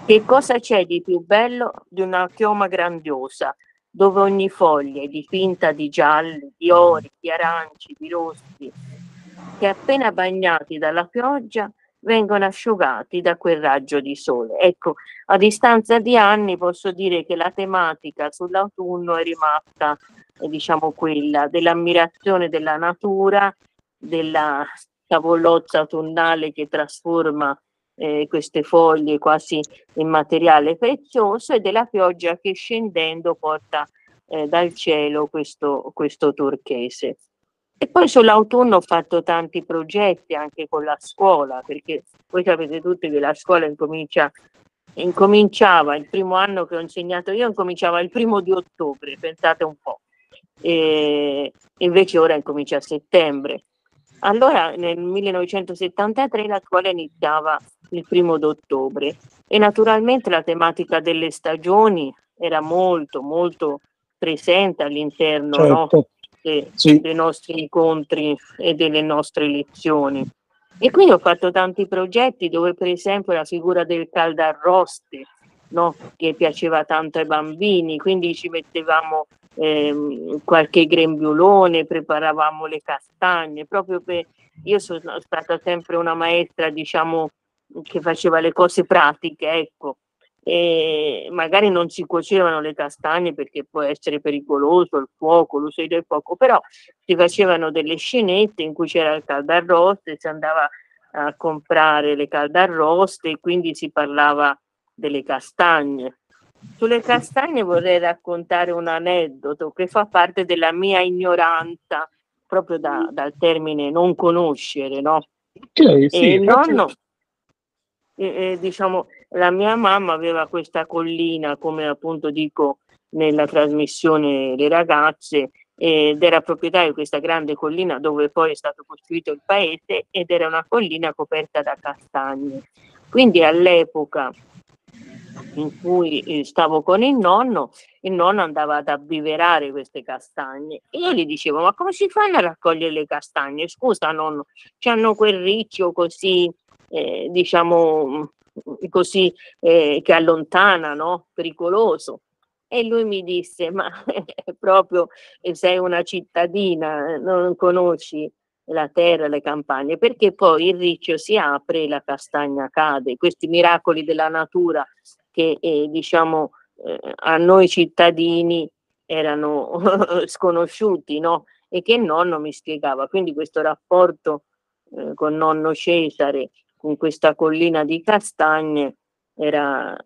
Che cosa c'è di più bello di una chioma grandiosa, dove ogni foglia è dipinta di gialli, di ori, di aranci, di rossi, che appena bagnati dalla pioggia vengono asciugati da quel raggio di sole. Ecco, a distanza di anni posso dire che la tematica sull'autunno è rimasta, eh, diciamo, quella dell'ammirazione della natura, della tavolozza autunnale che trasforma eh, queste foglie quasi in materiale prezioso e della pioggia che scendendo porta eh, dal cielo questo, questo turchese. E poi sull'autunno ho fatto tanti progetti anche con la scuola, perché voi sapete tutti che la scuola incomincia, incominciava il primo anno che ho insegnato io, incominciava il primo di ottobre, pensate un po', e invece ora incomincia a settembre. Allora nel 1973 la scuola iniziava il primo d'ottobre e naturalmente la tematica delle stagioni era molto molto presente all'interno certo. no? De, sì. dei nostri incontri e delle nostre lezioni. E quindi ho fatto tanti progetti dove per esempio la figura del caldarroste, no? che piaceva tanto ai bambini, quindi ci mettevamo ehm, qualche grembiulone, preparavamo le castagne, proprio per... Io sono stata sempre una maestra, diciamo, che faceva le cose pratiche, ecco, e magari non si cuocevano le castagne perché può essere pericoloso il fuoco, l'uso del fuoco, però si facevano delle scenette in cui c'era il caldarroste, si andava a comprare le caldarroste e quindi si parlava delle castagne. Sulle castagne vorrei raccontare un aneddoto che fa parte della mia ignoranza, proprio da, dal termine non conoscere, no? Okay, sì, e il nonno, eh, diciamo, la mia mamma aveva questa collina, come appunto dico nella trasmissione Le ragazze, ed era proprietario di questa grande collina dove poi è stato costruito il paese ed era una collina coperta da castagne. Quindi all'epoca in cui eh, stavo con il nonno, il nonno andava ad abbiverare queste castagne e io gli dicevo ma come si fanno a raccogliere le castagne? Scusa nonno, hanno quel riccio così, eh, diciamo, così eh, che allontana, no? pericoloso. E lui mi disse, ma (laughs) proprio sei una cittadina, non conosci la terra, le campagne, perché poi il riccio si apre e la castagna cade. Questi miracoli della natura che eh, diciamo eh, a noi cittadini erano (laughs) sconosciuti, no? E che nonno mi spiegava. Quindi questo rapporto eh, con nonno Cesare con questa collina di castagne era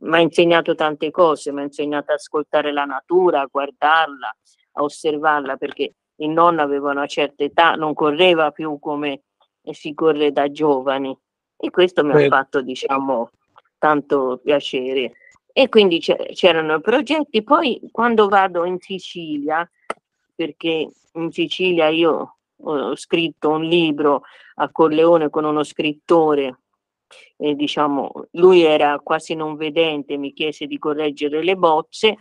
mi ha insegnato tante cose, mi ha insegnato ad ascoltare la natura, a guardarla, a osservarla, perché il nonno aveva una certa età, non correva più come si corre da giovani e questo mi Beh. ha fatto, diciamo, tanto piacere. E quindi c'erano progetti. Poi quando vado in Sicilia, perché in Sicilia io ho scritto un libro a Corleone con uno scrittore e diciamo lui era quasi non vedente, mi chiese di correggere le bozze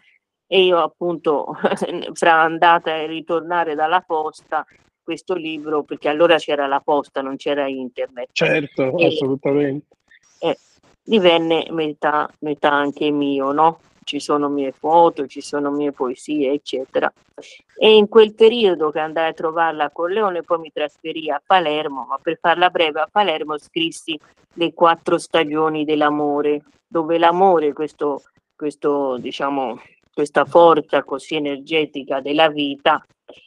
e io appunto (laughs) fra andata e ritornare dalla posta questo libro perché allora c'era la posta, non c'era internet. Certo, e, assolutamente. E divenne metà, metà anche mio, no? Ci sono mie foto, ci sono mie poesie, eccetera. E in quel periodo che andai a trovarla a Corleone, poi mi trasferì a Palermo, ma per farla breve a Palermo scrissi le quattro stagioni dell'amore, dove l'amore, questo, questo, diciamo, questa forza così energetica della vita,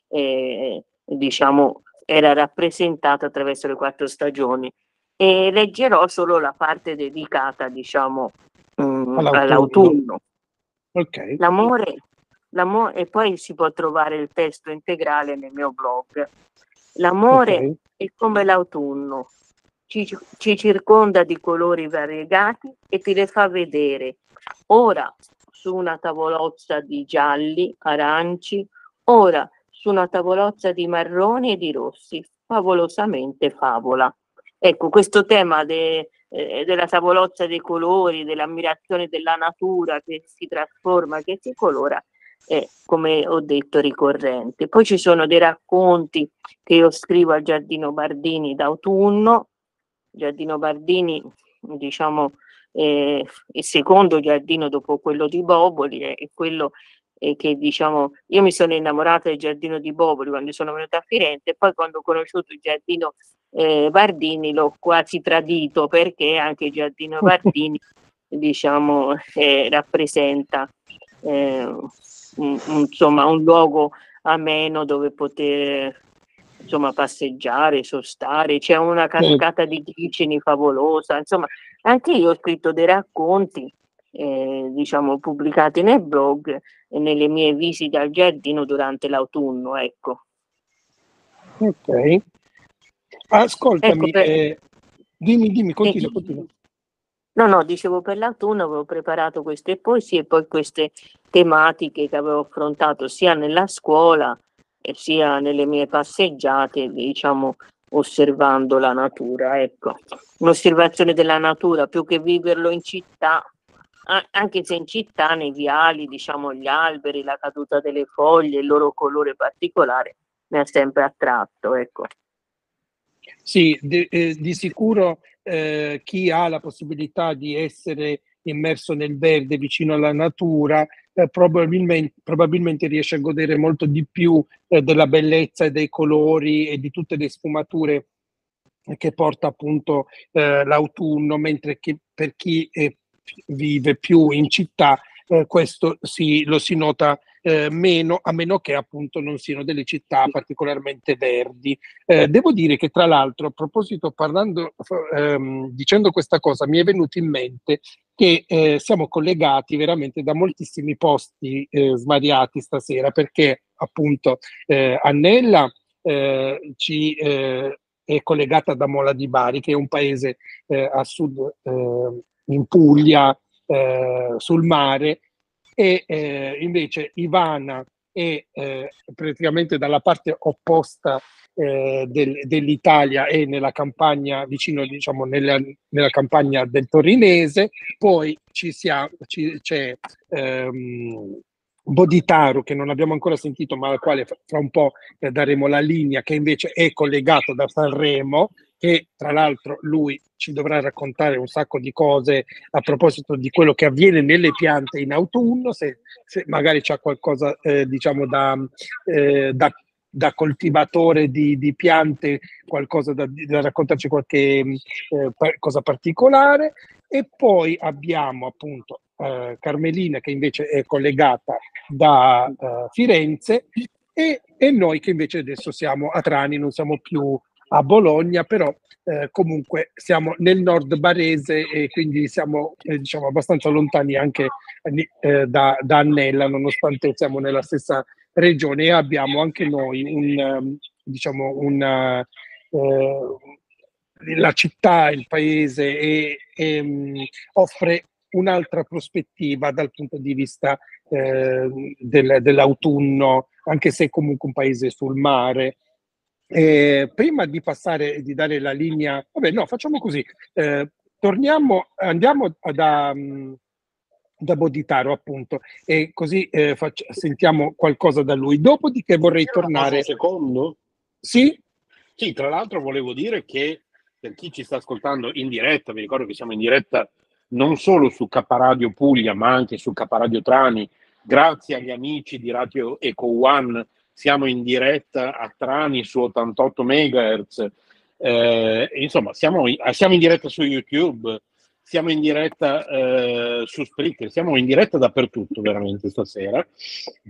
eh, diciamo, era rappresentata attraverso le quattro stagioni. e leggerò solo la parte dedicata, diciamo, mm, All'autunno. all'autunno. Ok. L'amore, l'amo- e poi si può trovare il testo integrale nel mio blog. L'amore ok. è come l'autunno, ci, ci circonda di colori variegati e ti le fa vedere ora su una tavolozza di gialli, aranci, ora su una tavolozza di marroni e di rossi, favolosamente favola. Ecco, questo tema de- eh, della tavolozza dei colori, dell'ammirazione della natura che si trasforma, che si colora, è, come ho detto, ricorrente. Poi ci sono dei racconti che io scrivo al Giardino Bardini d'autunno. Giardino Bardini, diciamo, è il secondo giardino dopo quello di Boboli, è è quello eh, che diciamo, io mi sono innamorata del giardino di Boboli quando sono venuta a Firenze e poi quando ho conosciuto il giardino eh, Bardini l'ho quasi tradito perché anche il giardino (laughs) Bardini diciamo eh, rappresenta eh, un, un- insomma un luogo ameno dove poter insomma passeggiare, sostare, c'è una cascata di glicini favolosa, insomma anche io ho scritto dei racconti eh, diciamo pubblicati nel blog e nelle mie visite al giardino durante l'autunno, ecco. Ok. Ascoltami, Ecco, per- eh, dimmi, dimmi, continua, Eh, continua. No, no, dicevo per l'autunno avevo preparato queste poesie e poi queste tematiche che avevo affrontato sia nella scuola e sia nelle mie passeggiate, diciamo, osservando la natura, ecco. Un'osservazione della natura più che viverlo in città, anche se in città nei viali, diciamo, gli alberi, la caduta delle foglie, il loro colore particolare mi ha sempre attratto, ecco. Sì, di, eh, di sicuro eh, chi ha la possibilità di essere immerso nel verde vicino alla natura eh, probabilmente, probabilmente riesce a godere molto di più eh, della bellezza e dei colori e di tutte le sfumature che porta appunto eh, l'autunno, mentre che per chi eh, vive più in città eh, questo si, lo si nota eh, meno, a meno che appunto non siano delle città particolarmente verdi. Eh, devo dire che tra l'altro, a proposito, parlando, ehm, dicendo questa cosa, mi è venuto in mente che eh, siamo collegati veramente da moltissimi posti eh, svariati stasera, perché appunto eh, Annella eh, ci è collegata da Mola di Bari, che è un paese a sud eh, in Puglia, eh, sul mare, e eh, invece Ivana è eh, praticamente dalla parte opposta eh, del- dell'Italia e nella campagna vicino diciamo nella, nella campagna del Torinese. Poi ci sia, ci- c'è ehm, Boditaru che non abbiamo ancora sentito ma al quale fra fra un po' eh, daremo la linea che invece è collegato da Sanremo che tra l'altro lui ci dovrà raccontare un sacco di cose a proposito di quello che avviene nelle piante in autunno, se, se magari c'è qualcosa eh, diciamo da, eh, da, da coltivatore di, di piante, qualcosa da, da raccontarci qualche eh, par- cosa particolare. E poi abbiamo appunto eh, Carmelina che invece è collegata da eh, Firenze e, e noi che invece adesso siamo a Trani, non siamo più a Bologna, però eh, comunque siamo nel nord barese e quindi siamo eh, diciamo abbastanza lontani anche eh, da, da Annella, nonostante siamo nella stessa regione e abbiamo anche noi un um, diciamo una eh, la città, il paese e, e, um, offre un'altra prospettiva dal punto di vista eh, del, dell'autunno, anche se comunque un paese sul mare. Eh, prima di passare e di dare la linea, vabbè, no, facciamo così. Eh, torniamo, andiamo da, da Boditaro, appunto, e così eh, faccio, sentiamo qualcosa da lui. Dopodiché vorrei tornare. Un secondo? Sì? Sì, tra l'altro volevo dire che per chi ci sta ascoltando in diretta, vi ricordo che siamo in diretta non solo su Caparadio Puglia, ma anche su Caparadio Trani. Grazie agli amici di Radio Eco One siamo in diretta a Trani su 88 MHz, eh, insomma siamo, siamo, in diretta su YouTube, siamo in diretta eh, su Spreaker, siamo in diretta dappertutto veramente stasera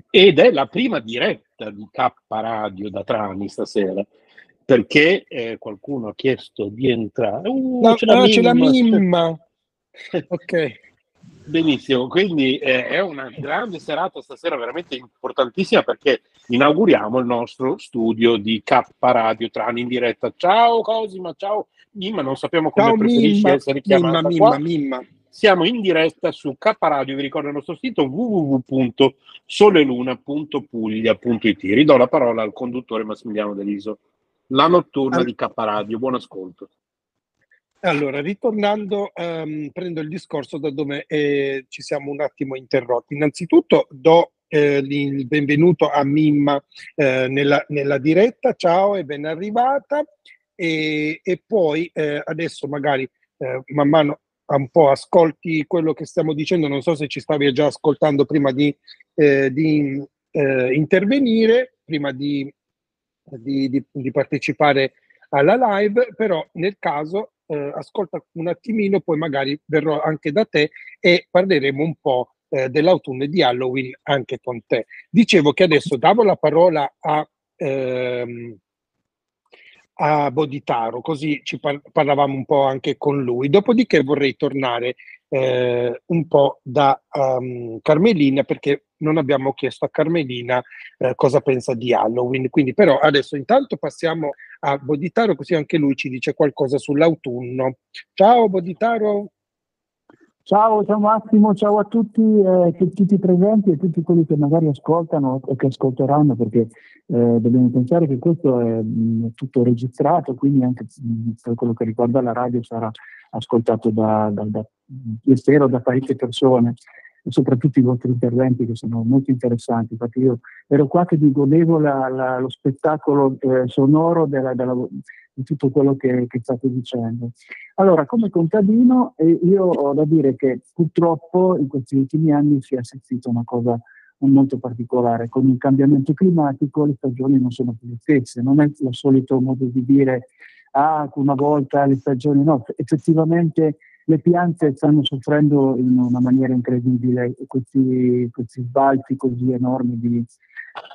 ed è la prima diretta di K Radio da Trani stasera. perché eh, qualcuno ha chiesto di entrare. Uh, No, c'è la ah, c'è la mimma. mimma. (laughs) Ok. Benissimo, quindi eh, è una grande serata stasera veramente importantissima perché inauguriamo il nostro studio di K Radio Trani in diretta. Ciao Cosima, ciao Mimma, non sappiamo come Ciao preferisci Mimma, essere Mimma, chiamata Mimma, qua. Mimma. Siamo in diretta su K Radio, vi ricordo il nostro sito www.soleluna.puglia.it. Ridò la parola al conduttore Massimiliano Deliso. La notturna di K Radio, buon ascolto. Allora, ritornando, ehm, prendo il discorso da dove eh, ci siamo un attimo interrotti. Innanzitutto do eh, il benvenuto a Mimma eh, nella, nella diretta, ciao e ben arrivata. E, e poi eh, adesso magari eh, man mano un po' ascolti quello che stiamo dicendo, non so se ci stavi già ascoltando prima di, eh, di intervenire, prima di, di- di partecipare alla live, però nel caso eh, ascolta un attimino, poi magari verrò anche da te e parleremo un po' eh, dell'autunno e di Halloween anche con te. Dicevo che adesso davo la parola a, ehm, a Boditaro, così ci par- parlavamo un po' anche con lui. Dopodiché vorrei tornare eh, un po' da ehm, Carmelina perché non abbiamo chiesto a Carmelina eh, cosa pensa di Halloween. Quindi, però, adesso intanto passiamo a Boditaro, così anche lui ci dice qualcosa sull'autunno. Ciao Boditaro. Ciao, ciao Massimo, ciao a tutti, eh, tu- tutti i presenti e tutti quelli che magari ascoltano o che ascolteranno, perché eh, dobbiamo pensare che questo è mh, tutto registrato, quindi anche mh, per quello che riguarda la radio sarà ascoltato da, da, da- spero da parecchie persone, soprattutto i vostri interventi che sono molto interessanti. Infatti io ero qua che mi godevo la- la- lo spettacolo eh, sonoro della- della- di tutto quello che, che state dicendo. Allora, come contadino, eh, io ho da dire che purtroppo in questi ultimi anni si è assistito a una cosa molto particolare. Con il cambiamento climatico le stagioni non sono più le stesse, non è il solito modo di dire ah, una volta le stagioni, no, effettivamente le piante stanno soffrendo in una maniera incredibile questi, questi sbalzi così enormi di,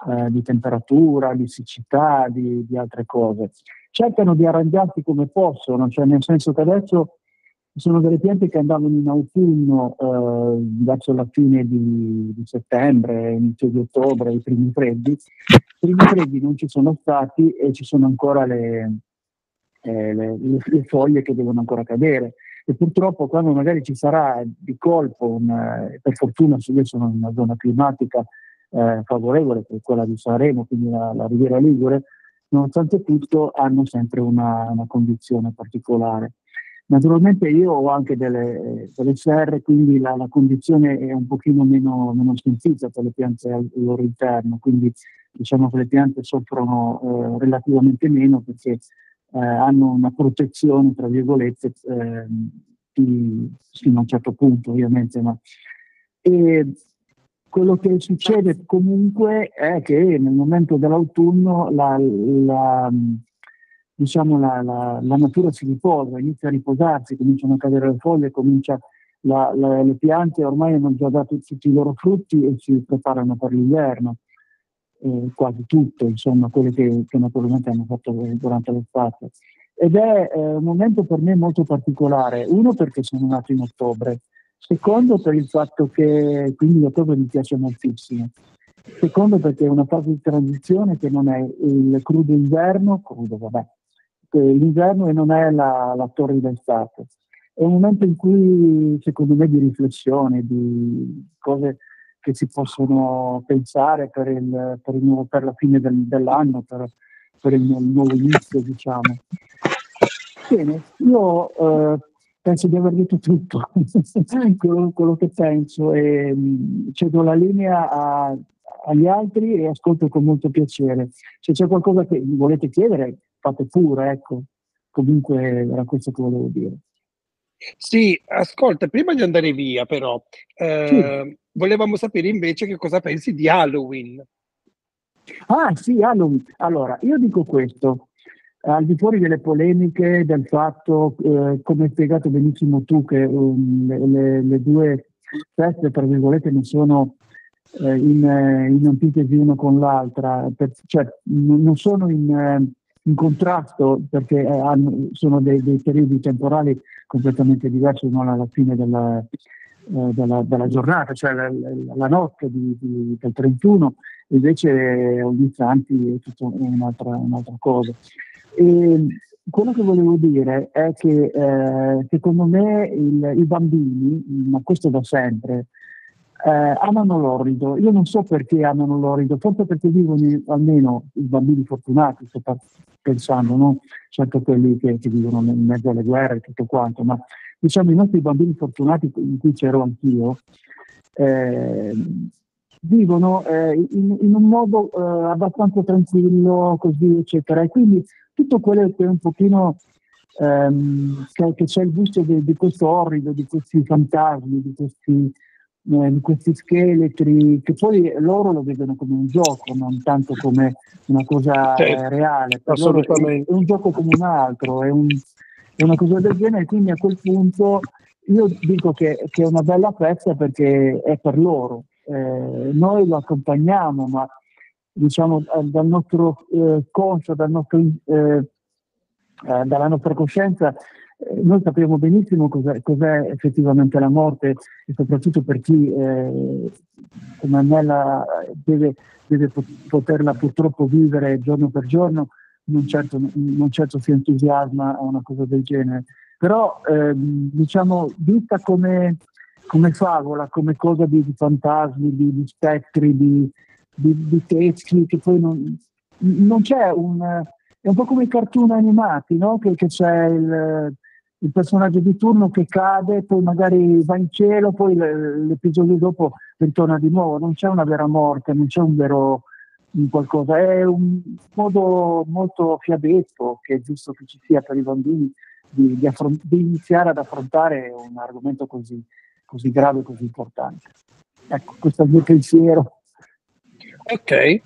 eh, di temperatura, di siccità, di, di altre cose. Cercano di arrangiarsi come possono, cioè nel senso che adesso ci sono delle piante che andavano in autunno eh, verso la fine di, di settembre, inizio di ottobre, i primi freddi. I primi freddi non ci sono stati e ci sono ancora le, eh, le, le- le foglie che devono ancora cadere. E purtroppo quando magari ci sarà di colpo, un, eh, per fortuna io sono in una zona climatica eh, favorevole, che è quella di Sanremo, quindi la, la Riviera Ligure, nonostante tutto hanno sempre una, una condizione particolare. Naturalmente io ho anche delle, delle serre, quindi la, la condizione è un pochino meno, meno sentita per le piante al loro interno, quindi diciamo che le piante soffrono eh, relativamente meno perché eh, hanno una protezione, tra virgolette, ehm, di- fino a un certo punto ovviamente, ma e quello che succede comunque è che nel momento dell'autunno la, la, diciamo la, la- natura si riposa, inizia a riposarsi, cominciano a cadere le foglie, comincia le piante ormai hanno già dato tutti i loro frutti e si preparano per l'inverno, eh, quasi tutte, insomma, quelle che, che naturalmente hanno fatto durante l'estate. Ed è eh, un momento per me molto particolare, uno perché sono nato in ottobre, secondo per il fatto che quindi l'ottobre mi piace moltissimo. Secondo perché è una fase di transizione che non è il crudo inverno, crudo vabbè, l'inverno e non è la, la torrida estate. È un momento in cui secondo me di riflessione, di cose che si possono pensare per, il, per, il nuovo- per la fine del- dell'anno, per, per il, il nuovo inizio, diciamo. Bene, io eh, penso di aver detto tutto, (laughs) quello, quello che penso e mh, cedo la linea a- agli altri e ascolto con molto piacere. Se c'è qualcosa che volete chiedere, fate pure, ecco. Comunque era questo che volevo dire. Sì, ascolta, prima di andare via, però, eh, volevamo sapere invece che cosa pensi di Halloween. Ah sì, Halloween. Allora, io dico questo, al di fuori delle polemiche, del fatto, eh, come hai spiegato benissimo tu, che um, le, le- due feste, tra virgolette, non sono eh, in, eh, in antitesi una con l'altra, per- cioè non sono in, eh, in contrasto perché eh, hanno, sono dei, dei, periodi temporali completamente diversi uno alla fine della, eh, della, della giornata, cioè la, la notte di, di, del 31, invece ogni santi è tutta un'altra, un'altra cosa. E quello che volevo dire è che eh, secondo me il, i bambini, ma questo da sempre, eh, amano l'orido. Io non so perché amano l'orido, forse perché vivono almeno i bambini fortunati, sto pensando, non certo quelli che, che, vivono in mezzo alle guerre e tutto quanto, ma diciamo i nostri bambini fortunati, in cui c'ero anch'io, eh, vivono eh, in, in, un modo eh, abbastanza tranquillo, così, eccetera. E quindi tutto quello che è un pochino ehm, che, che, c'è il gusto di, di, questo orrido, di questi fantasmi, di questi, eh, questi scheletri, che poi loro lo vedono come un gioco, non tanto come una cosa sì, eh, reale. Per assolutamente. È, è, un gioco come un altro, è, un, è, una cosa del genere, quindi a quel punto io dico che, che è una bella festa perché è per loro eh, noi lo accompagniamo, ma diciamo eh, dal nostro eh, conscio, dal nostro, eh, eh, dalla nostra coscienza, noi sappiamo benissimo cos'è, cos'è, effettivamente la morte e soprattutto per chi come me la, deve, deve, poterla purtroppo vivere giorno per giorno, non certo, non certo si entusiasma a una cosa del genere. Però ehm, diciamo, vista come come favola, come cosa di, di fantasmi, di, di spettri, di, di, teschi, che poi non, non c'è un... È un po' come i cartoon animati, no? che, che, c'è il, il, personaggio di turno che cade, poi magari va in cielo, poi l'episodio dopo ritorna di nuovo. Non c'è una vera morte, non c'è un vero qualcosa. È un modo molto fiabesco che è giusto che ci sia per i bambini di, di, affront- di iniziare ad affrontare un argomento così, così grave così importante. Ecco, questo è il mio pensiero. Ok,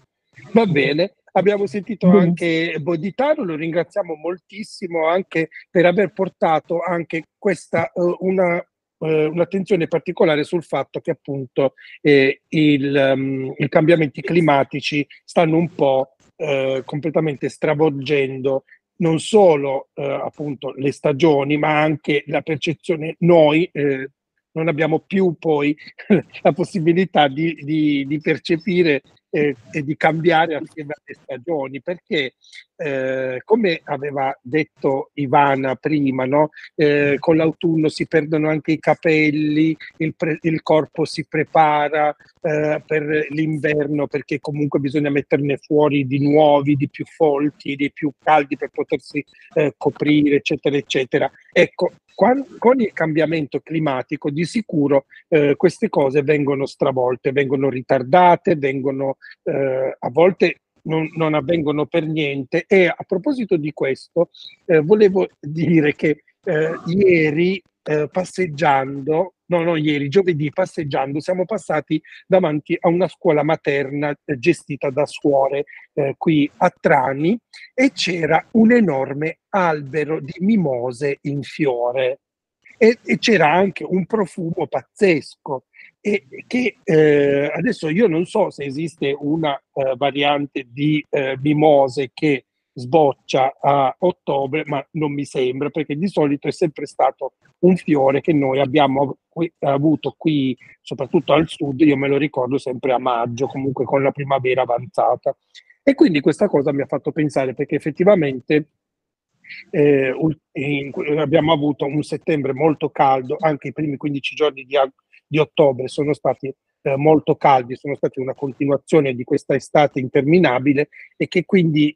va bene. Abbiamo sentito anche Boditano, lo ringraziamo moltissimo anche per aver portato anche questa uh, una uh, un'attenzione particolare sul fatto che appunto eh, il, um, i cambiamenti climatici stanno un po' uh, completamente stravolgendo non solo appunto le stagioni, ma anche la percezione noi eh, non abbiamo più poi (laughs) la possibilità di, di, di percepire eh, e di cambiare assieme alle stagioni, perché eh, come aveva detto Ivana prima, no? eh, con l'autunno si perdono anche i capelli, il, pre- il corpo si prepara eh, per l'inverno perché comunque bisogna metterne fuori di nuovi, di più folti, di più caldi per potersi eh, coprire, eccetera, eccetera. Ecco, con, il cambiamento climatico di sicuro eh, queste cose vengono stravolte, vengono ritardate, vengono eh, a volte non, non, avvengono per niente. E a proposito di questo, eh, volevo dire che eh, ieri eh, passeggiando, no, no, ieri, giovedì passeggiando, siamo passati davanti a una scuola materna eh, gestita da suore eh, qui a Trani e c'era un enorme albero di mimose in fiore. E, e c'era anche un profumo pazzesco. E che eh, adesso io non so se esiste una eh, variante di eh, mimose che sboccia a ottobre, ma non mi sembra perché di solito è sempre stato un fiore che noi abbiamo avuto qui, soprattutto al sud, io me lo ricordo sempre a maggio, comunque con la primavera avanzata. E quindi questa cosa mi ha fatto pensare perché effettivamente eh, in, abbiamo avuto un settembre molto caldo, anche i primi 15 giorni di, di ottobre sono stati eh, molto caldi, sono stati una continuazione di questa estate interminabile e che quindi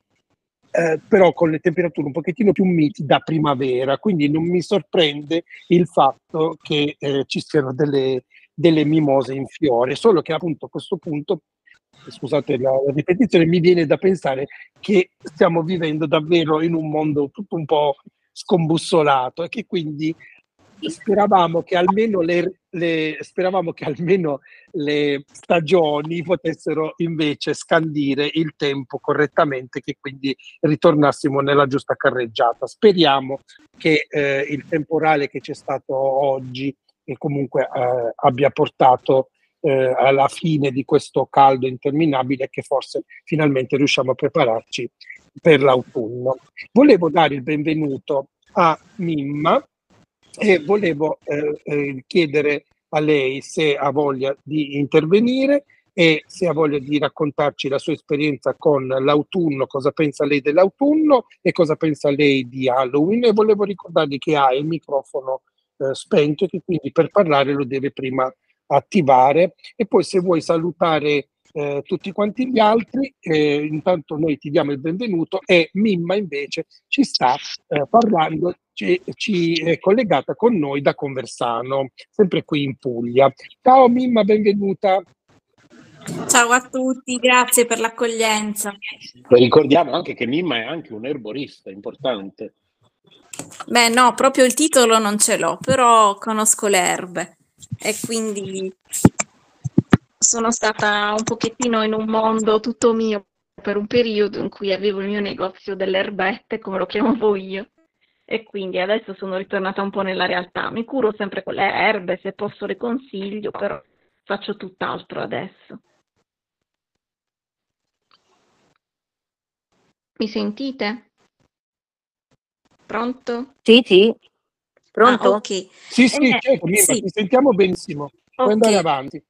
eh, però con le temperature un pochettino più miti da primavera, quindi non mi sorprende il fatto che eh, ci siano delle, delle mimose in fiore, solo che appunto a questo punto scusate la ripetizione, mi viene da pensare che stiamo vivendo davvero in un mondo tutto un po' scombussolato e che quindi speravamo che almeno le, le, speravamo che almeno le stagioni potessero invece scandire il tempo correttamente, che quindi ritornassimo nella giusta carreggiata. Speriamo che eh, il temporale che c'è stato oggi e comunque eh, abbia portato eh, alla fine di questo caldo interminabile che forse finalmente riusciamo a prepararci per l'autunno. Volevo dare il benvenuto a Mimma e volevo eh, eh, chiedere a lei se ha voglia di intervenire e se ha voglia di raccontarci la sua esperienza con l'autunno, cosa pensa lei dell'autunno e cosa pensa lei di Halloween. E volevo ricordargli che ha il microfono eh, spento e che quindi per parlare lo deve prima attivare. E poi se vuoi salutare eh, tutti quanti gli altri, eh, intanto noi ti diamo il benvenuto e Mimma invece ci sta eh, parlando, ci, ci, è collegata con noi da Conversano, sempre qui in Puglia. Ciao Mimma, benvenuta. Ciao a tutti, grazie per l'accoglienza. ricordiamo anche che Mimma è anche un erborista importante. Beh, no, proprio il titolo non ce l'ho, però conosco le erbe e quindi sono stata un pochettino in un mondo tutto mio per un periodo in cui avevo il mio negozio delle erbette, come lo chiamavo (laughs) io, e quindi adesso sono ritornata un po' nella realtà. Mi curo sempre con le erbe, se posso le consiglio, però faccio tutt'altro adesso. Mi sentite? Pronto? Sì, sì. Pronto? Ah, ok. Sì, sì, Eh, certo, sì. ti sentiamo benissimo. Puoi andare avanti.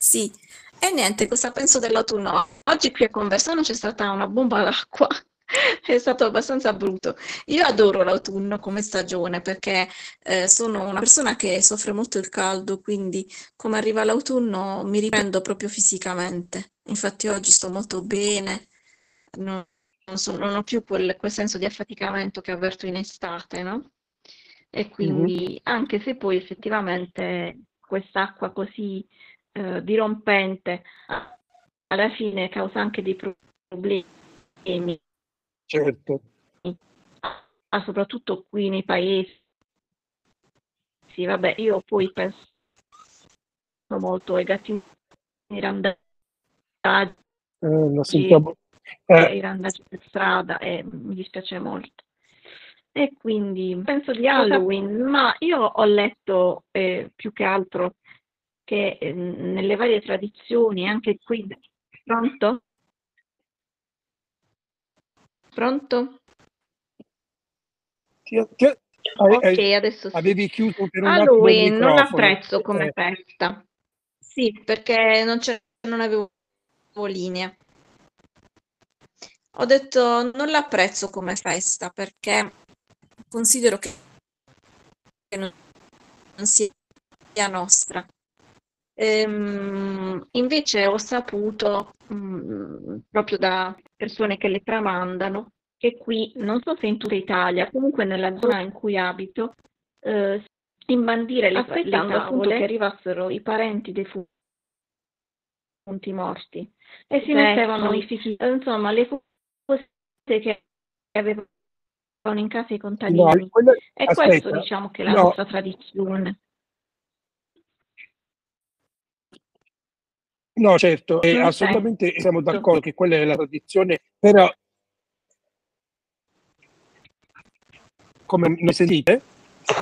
Sì, e niente, cosa penso dell'autunno? Oggi qui a Conversano c'è stata una bomba d'acqua, (laughs) è stato abbastanza brutto. Io adoro l'autunno come stagione perché eh, sono una persona che soffre molto il caldo, quindi come arriva l'autunno mi riprendo proprio fisicamente. Infatti oggi sto molto bene, non, non so- non ho più quel, quel senso di affaticamento che avverto in estate, no? E quindi, anche se poi effettivamente quest'acqua così eh, dirompente alla fine causa anche dei pro- problemi, Certo. soprattutto qui nei paesi. Sì, vabbè, io poi penso molto ai gattini randaggi, Eh, sentiamo. Eh, i randaggi per strada e mi dispiace molto. E quindi penso di Halloween, ma io ho letto eh, più che altro che eh, nelle varie tradizioni, anche qui, pronto? Pronto? ti- Ok, eh, adesso sì. avevi chiuso per un il Halloween non apprezzo come Eh, festa. Sì, perché non non avevo linea. Ho detto non l'apprezzo come festa perché considero che non sia nostra. Ehm, invece ho saputo, mm, proprio da persone che le tramandano, che qui, non so se in tutta Italia, comunque nella zona in cui abito, eh, imbandire le, aspettando le appunto tavole. che arrivassero i parenti dei fu- defunti morti e si Vecchi. mettevano i fichi, insomma, le cose che avevano in casa i contadini. No, quello- E questo aspetta, diciamo che è la no. nostra tradizione. No, certo, e Non assolutamente siamo d'accordo che quella è la tradizione, però come mi sentite?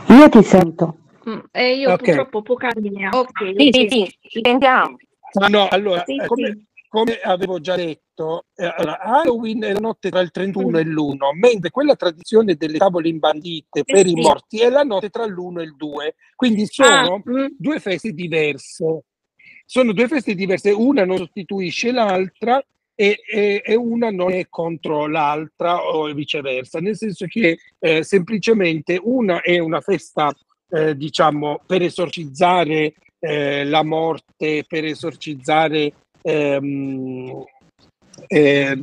Io ti sento. Mm, E io Ok. purtroppo poca linea. Ok, Sì, ok. sì, sì, ci sentiamo. Ma no, allora, Sì, eh, come, sì. come avevo già detto, eh, allora, Halloween è la notte tra il 31 e l'1, mentre quella tradizione delle tavole imbandite Sì, per i sì. morti è la notte tra l'1 e il 2, quindi sono Ah, mm, due feste diverse. Sono due feste diverse, una non sostituisce l'altra e, e- e una non è contro l'altra o viceversa, nel senso che eh, semplicemente una è una festa, eh, diciamo, per esorcizzare eh, la morte, per esorcizzare, ehm, eh,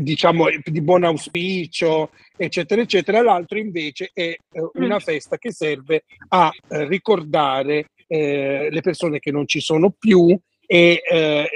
diciamo, di buon auspicio, eccetera, eccetera. L'altro invece è eh, una festa che serve a eh, ricordare eh, le persone che non ci sono più e eh,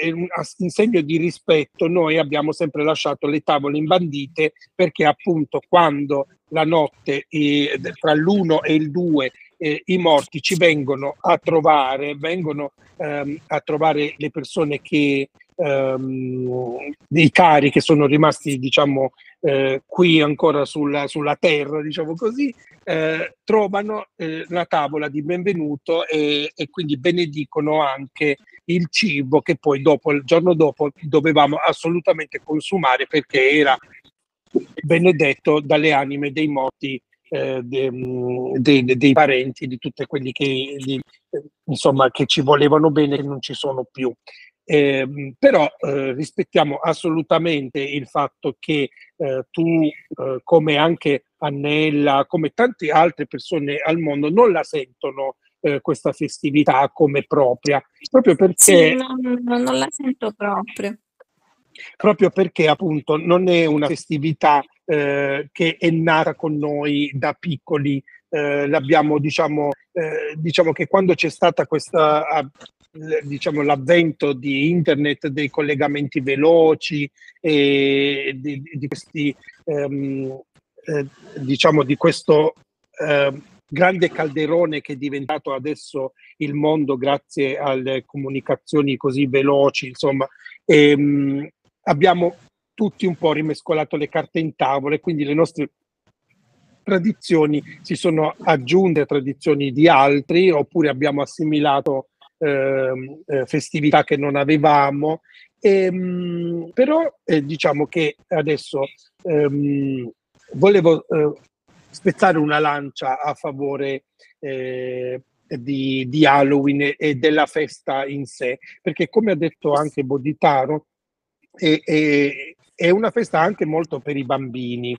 in segno di rispetto noi abbiamo sempre lasciato le tavole imbandite perché appunto quando la notte eh, tra l'1 e il 2 eh, i morti ci vengono a trovare, vengono ehm, a trovare le persone che ehm, dei cari che sono rimasti diciamo eh, qui ancora sulla, sulla, terra diciamo così eh, trovano eh, la tavola di benvenuto e, e, quindi benedicono anche il cibo che poi dopo il giorno dopo dovevamo assolutamente consumare perché era benedetto dalle anime dei morti eh, de, de, de, dei parenti di tutti quelli che, di, insomma, che ci volevano bene che non ci sono più. Eh, però eh, rispettiamo assolutamente il fatto che eh, tu, eh, come anche Annella, come tante altre persone al mondo, non la sentono eh, questa festività come propria, proprio perché... Sì, non, non la sento proprio. Proprio perché appunto non è una festività eh, che è nata con noi da piccoli, l'abbiamo diciamo, diciamo che quando c'è stata questa diciamo, l'avvento di internet, dei collegamenti veloci e di, di questi, ehm, eh, diciamo, di questo eh, grande calderone che è diventato adesso il mondo grazie alle comunicazioni così veloci, insomma, ehm, abbiamo tutti un po' rimescolato le carte in tavola e quindi le nostre tradizioni si sono aggiunte a tradizioni di altri oppure abbiamo assimilato eh, festività che non avevamo. E, ehm, però eh, diciamo che adesso ehm, volevo eh, spezzare una lancia a favore eh, di, di, Halloween e della festa in sé, perché come ha detto anche Boditaro, è, è, è una festa anche molto per i bambini.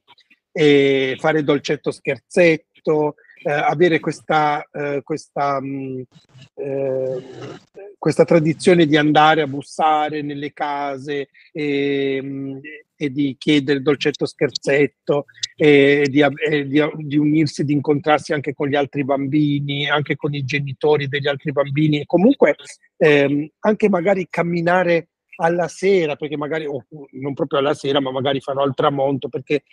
E fare dolcetto scherzetto, eh, avere questa, eh, questa, mh, mm, eh, questa, tradizione di andare a bussare nelle case e, mh, mm, e di chiedere dolcetto scherzetto e di, e di, di, unirsi, di incontrarsi anche con gli altri bambini, anche con i genitori degli altri bambini e comunque ehm, anche magari camminare alla sera, perché magari, oh, non proprio alla sera, ma magari fanno al tramonto, perché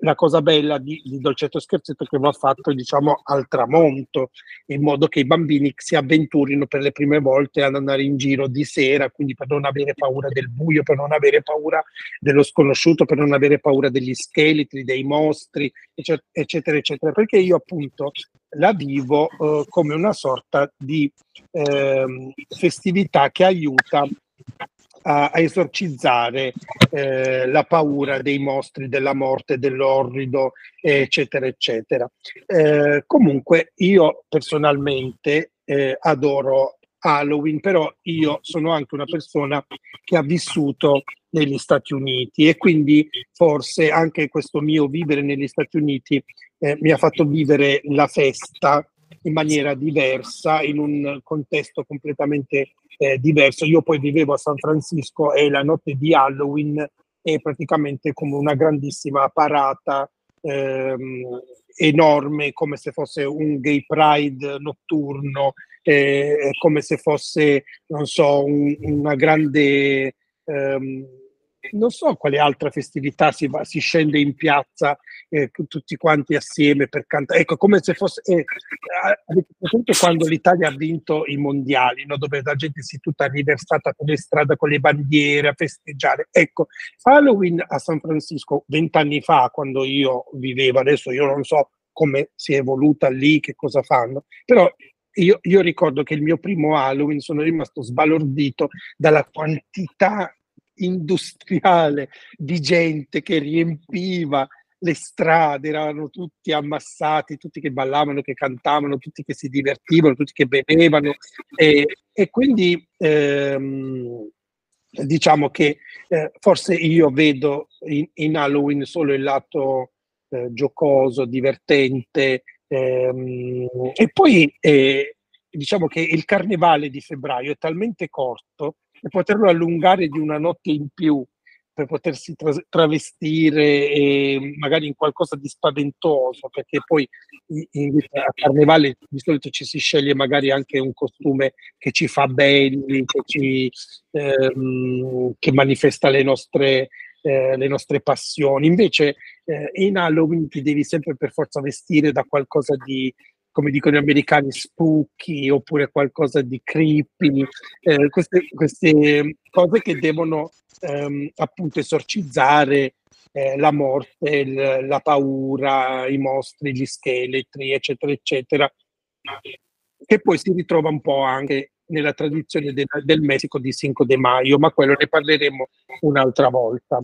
la cosa bella di, di Dolcetto Scherzetto è che va fatto, diciamo, al tramonto, in modo che i bambini si avventurino per le prime volte ad andare in giro di sera, quindi per non avere paura del buio, per non avere paura dello sconosciuto, per non avere paura degli scheletri, dei mostri, eccetera, eccetera, perché io appunto la vivo eh, come una sorta di eh, festività che aiuta a, a esorcizzare eh, la paura dei mostri, della morte, dell'orrido, eccetera, eccetera. Eh, comunque io personalmente eh, adoro Halloween, però io sono anche una persona che ha vissuto negli Stati Uniti e quindi forse anche questo mio vivere negli Stati Uniti eh, mi ha fatto vivere la festa in maniera diversa, in un contesto completamente eh, diverso. Io poi vivevo a San Francisco e la notte di Halloween è praticamente come una grandissima parata ehm, enorme, come se fosse un gay pride notturno, eh, come se fosse, non so, un, una grande... Ehm, non so quale altra festività si, va, si scende in piazza eh, tutti quanti assieme per cantare. Ecco, come se fosse... Eh, avete quando l'Italia ha vinto i mondiali, no? dove la gente si è tutta riversata per le strade con le bandiere a festeggiare. Ecco, Halloween a San Francisco vent'anni fa, quando io vivevo, adesso io non so come si è evoluta lì, che cosa fanno, però io, io, ricordo che il mio primo Halloween sono rimasto sbalordito dalla quantità industriale di gente che riempiva le strade, erano tutti ammassati, tutti che ballavano, che cantavano, tutti che si divertivano, tutti che bevevano. E, e quindi ehm, diciamo che eh, forse io vedo in, in, Halloween solo il lato eh, giocoso, divertente ehm, e poi eh, diciamo che il carnevale di febbraio è talmente corto e poterlo allungare di una notte in più per potersi tra- travestire magari in qualcosa di spaventoso, perché poi in, a carnevale di solito ci si sceglie magari anche un costume che ci fa belli, che, ci, ehm, che manifesta le nostre, eh, le nostre passioni. Invece eh, in Halloween ti devi sempre per forza vestire da qualcosa di come dicono gli americani, spooky oppure qualcosa di creepy, eh, queste, queste, cose che devono ehm, appunto esorcizzare eh, la morte, il, la paura, i mostri, gli scheletri, eccetera, eccetera, che poi si ritrova un po' anche nella tradizione del, del Messico di Cinco de Mayo, ma quello ne parleremo un'altra volta.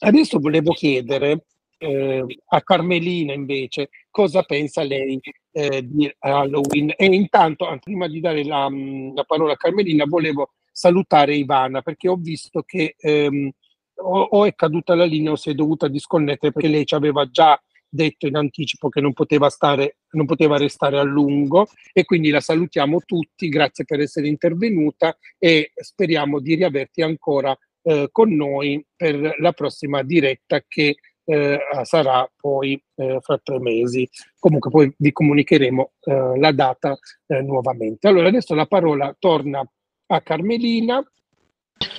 Adesso volevo chiedere eh, a Carmelina invece cosa pensa lei eh, di Halloween? E intanto prima di dare la, la, parola a Carmelina volevo salutare Ivana perché ho visto che ehm, o, o, è caduta la linea o si è dovuta disconnettere perché lei ci aveva già detto in anticipo che non poteva, stare, non poteva restare a lungo e quindi la salutiamo tutti, grazie per essere intervenuta e speriamo di riaverti ancora eh, con noi per la prossima diretta che eh, sarà poi eh, fra tre mesi. Comunque poi vi comunicheremo eh, la data eh, nuovamente. Allora adesso la parola torna a Carmelina.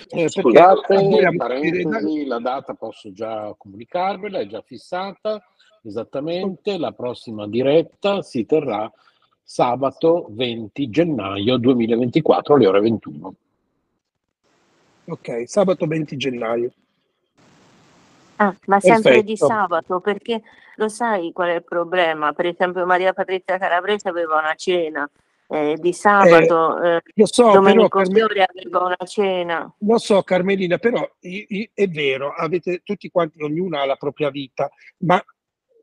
Eh, Scusate, parentesi, la data posso già comunicarvela, è già fissata esattamente, la prossima diretta si terrà sabato 20 gennaio 2024 alle ore 21. Ok, sabato 20 gennaio. Ah, ma sempre di sabato, perché lo sai qual è il problema? Per esempio Maria Patrizia Calabrese aveva una cena eh, di sabato, eh, lo so, Domenico Fiore aveva una cena. Lo so Carmelina, però i- i- è vero, avete tutti quanti, ognuno ha la propria vita, ma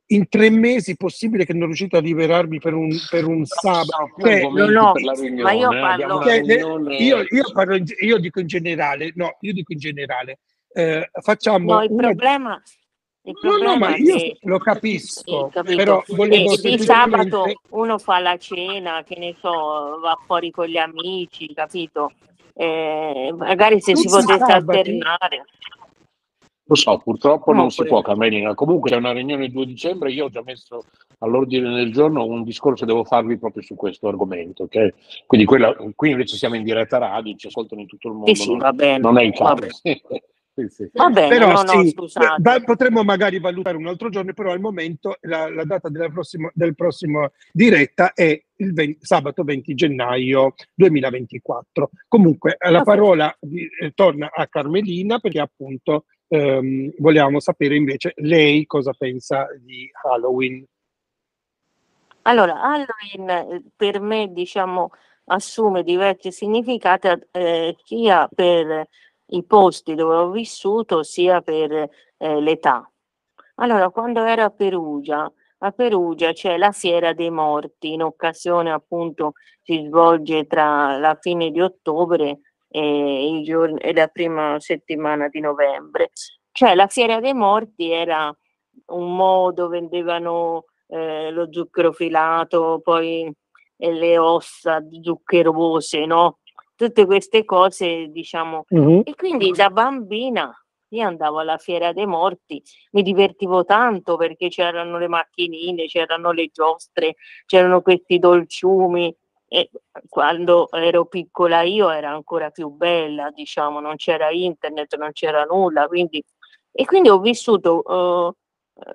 in tre mesi possibile che non riuscite a liberarmi per un, per un sabato? Cioè, no, no, ma io parlo... Cioè, io, io, parlo, io dico in generale, no, io dico in generale, eh, facciamo... No, il una... problema... Il no, no, ma io che... lo capisco, sì, però volevo e, semplicemente... sabato uno fa la cena, che ne so, va fuori con gli amici, capito? Eh, magari se Tutti si potesse alternare. Lo so, purtroppo no, non si può, Carmelina. Comunque c'è una riunione il 2 dicembre, io ho già messo all'ordine del giorno un discorso che devo farvi proprio su questo argomento. Okay? Quindi quella, qui invece siamo in diretta radio, ci ascoltano in tutto il mondo. Sì, sì, va bene, non è il caso. (laughs) Sì, sì. Va bene, però no, sì, no, da, potremmo magari valutare un altro giorno, però al momento la, la data della prossima, del prossimo diretta è il 20, sabato 20 gennaio 2024. Comunque la parola di, eh, torna a Carmelina perché appunto ehm, volevamo sapere invece lei cosa pensa di Halloween. Allora, Halloween eh, per me diciamo assume diversi significati eh, sia per i posti dove ho vissuto sia per eh, l'età. Allora, quando ero a Perugia, a Perugia c'è la Fiera dei Morti, in occasione appunto si svolge tra la fine di ottobre e, giorni, e la prima settimana di novembre. Cioè la Fiera dei Morti era un modo, vendevano eh, lo zucchero filato, poi le ossa zuccherose, no? Tutte queste cose, diciamo. Mhm. E quindi da bambina io andavo alla Fiera dei Morti, mi divertivo tanto perché c'erano le macchinine, c'erano le giostre, c'erano questi dolciumi. E quando ero piccola io era ancora più bella, diciamo, non c'era internet, non c'era nulla, quindi... E quindi ho vissuto uh,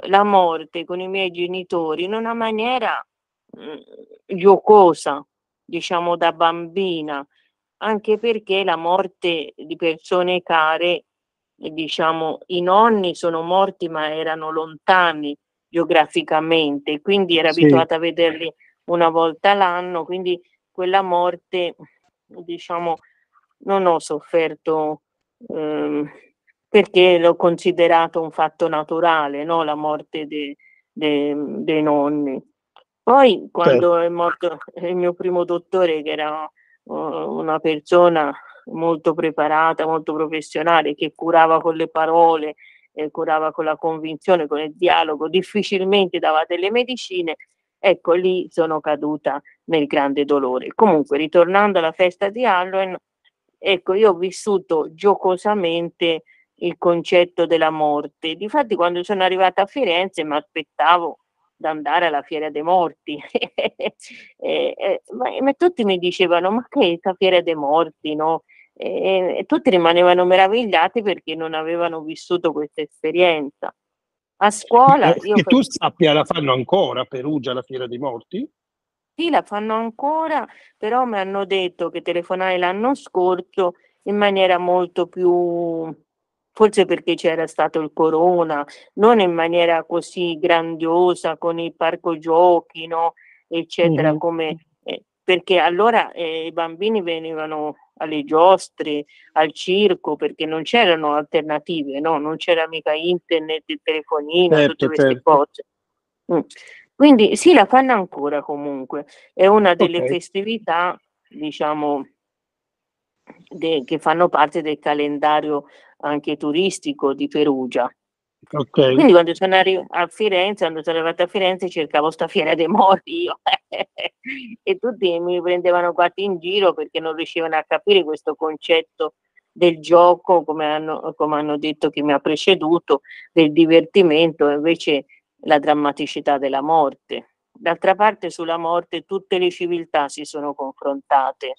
la morte con i miei genitori in una maniera mh, giocosa, diciamo da bambina, anche perché la morte di persone care, diciamo, i nonni sono morti ma erano lontani geograficamente, quindi era Sì. abituata a vederli una volta l'anno, quindi quella morte, diciamo, non ho sofferto ehm, perché l'ho considerato un fatto naturale, no? La morte de- de- dei nonni. Poi quando è morto il mio primo dottore, che era una persona molto preparata, molto professionale, che curava con le parole, eh, curava con la convinzione, con il dialogo, difficilmente dava delle medicine, ecco lì sono caduta nel grande dolore. Comunque, ritornando alla festa di Halloween, ecco, io ho vissuto giocosamente il concetto della morte. Difatti, quando sono arrivata a Firenze mi aspettavo di andare alla Fiera dei Morti. (laughs) e, e, ma, ma, tutti mi dicevano, ma che è questa Fiera dei Morti, no? E, e, tutti rimanevano meravigliati perché non avevano vissuto questa esperienza. A scuola... Eh, io che tu sappia, la fanno ancora a Perugia la Fiera dei Morti? Sì, la fanno ancora, però mi hanno detto che telefonai l'anno scorso in maniera molto più, forse perché c'era stato il corona, non in maniera così grandiosa con il parco giochi, no? eccetera, Mhm. come, eh, perché allora eh, i bambini venivano alle giostre, al circo, perché non c'erano alternative, no? non c'era mica internet, il telefonino, tutte Certo, queste certo. cose. Mm. Quindi sì, la fanno ancora comunque, è una delle Ok. festività, diciamo, de- che fanno parte del calendario anche turistico di Perugia. Ok. Quindi quando sono arri- a Firenze, quando sono arrivata a Firenze cercavo sta fiera dei morti io (laughs) e tutti mi prendevano quasi in giro perché non riuscivano a capire questo concetto del gioco, come hanno, come hanno detto chi mi ha preceduto, del divertimento, e invece la drammaticità della morte. D'altra parte sulla morte tutte le civiltà si sono confrontate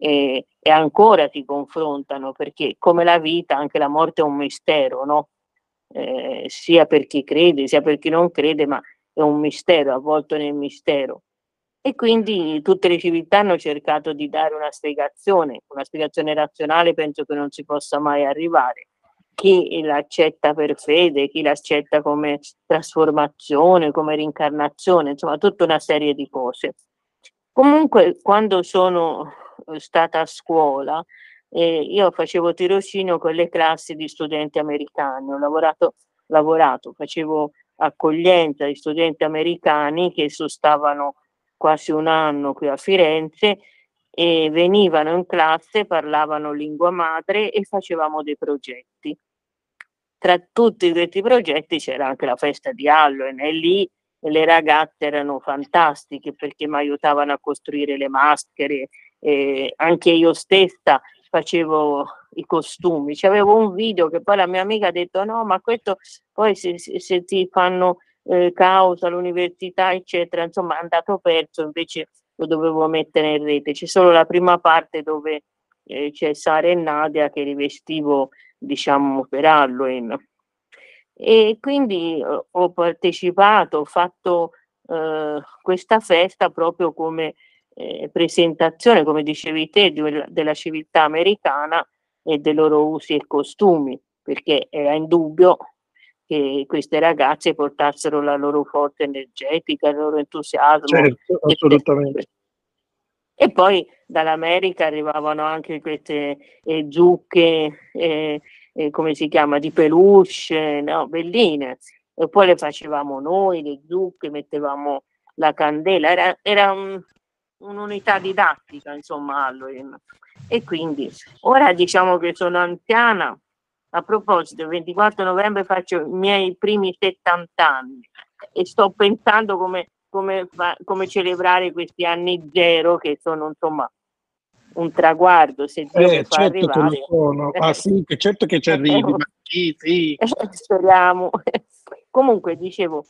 e, e ancora si confrontano perché come la vita anche la morte è un mistero, no? Eh, sia per chi crede sia per chi non crede, ma è un mistero, avvolto nel mistero. E quindi tutte le civiltà hanno cercato di dare una spiegazione, una spiegazione razionale penso che non si possa mai arrivare. Chi l'accetta per fede, chi l'accetta come trasformazione, come rincarnazione, insomma tutta una serie di cose. Comunque quando sono stata a scuola, eh, io facevo tirocinio con le classi di studenti americani, ho lavorato, lavorato, facevo accoglienza di studenti americani che sostavano quasi un anno qui a Firenze e venivano in classe, parlavano lingua madre e facevamo dei progetti. Tra tutti questi progetti c'era anche la festa di Halloween e lì le ragazze erano fantastiche perché mi aiutavano a costruire le maschere, e anche io stessa facevo i costumi. C'avevo un video che poi la mia amica ha detto no, ma questo poi se, se, se ti fanno eh, causa all'università, eccetera, insomma è andato perso, invece lo dovevo mettere in rete. C'è solo la prima parte dove eh, c'è Sara e Nadia che rivestivo, diciamo, per Halloween. E quindi eh, ho partecipato, ho fatto eh, questa festa proprio come eh, presentazione, come dicevi te, di, della civiltà americana e dei loro usi e costumi, perché era indubbio che queste ragazze portassero la loro forza energetica, il loro entusiasmo. Certo, assolutamente. E poi dall'America arrivavano anche queste eh, zucche, eh, eh, come si chiama, di peluche, no? belline. E poi le facevamo noi, le zucche, mettevamo la candela. Era, era un, un'unità didattica, insomma, Halloween. E quindi ora diciamo che sono anziana. A proposito, il 24 novembre faccio i miei primi 70 anni e sto pensando come, come, come celebrare questi anni zero che sono insomma un traguardo se Dio Eh, certo che arrivare. lo sono. (laughs) Ah sì, che certo che ci arrivi, ma sì, sì. (laughs) Speriamo. Comunque dicevo,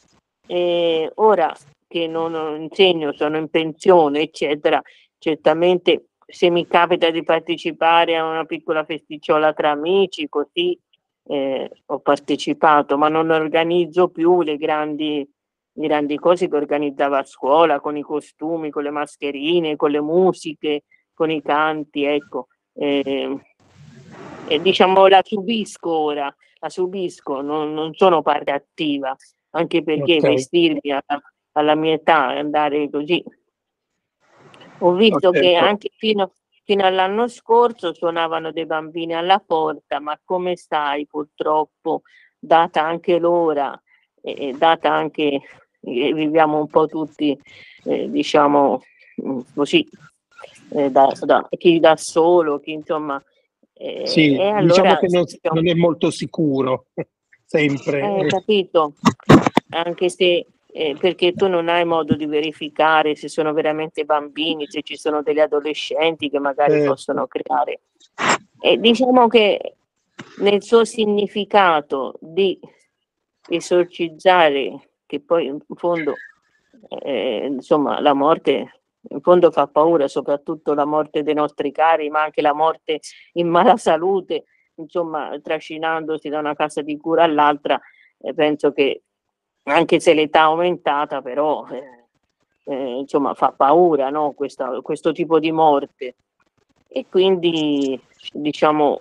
eh, ora che non insegno, sono in pensione, eccetera, certamente se mi capita di partecipare a una piccola festicciola tra amici, così eh, ho partecipato, ma non organizzo più le grandi, le grandi cose che organizzava a scuola, con i costumi, con le mascherine, con le musiche, con i canti, ecco. Eh, e diciamo la subisco ora, la subisco, non, non sono parte attiva, anche perché Ok. vestirmi alla, alla mia età andare così. Ho visto Ho che anche fino, fino all'anno scorso suonavano dei bambini alla porta, ma come sai, purtroppo, data anche l'ora, e data anche, eh, viviamo un po' tutti, eh, diciamo, mm, così, eh, da, da- chi da solo, chi insomma... eh, Sì, allora diciamo che non, non è molto sicuro, (laughs) sempre. eh, capito, anche se eh, perché tu non hai modo di verificare se sono veramente bambini, se ci sono degli adolescenti che magari Certo. possono creare. E diciamo che nel suo significato di esorcizzare, che poi in fondo, eh, insomma, la morte in fondo fa paura, soprattutto la morte dei nostri cari, ma anche la morte in mala salute, insomma, trascinandosi da una casa di cura all'altra, eh, penso che anche se l'età è aumentata, però eh, eh, insomma fa paura no? Questa, questo tipo di morte e quindi diciamo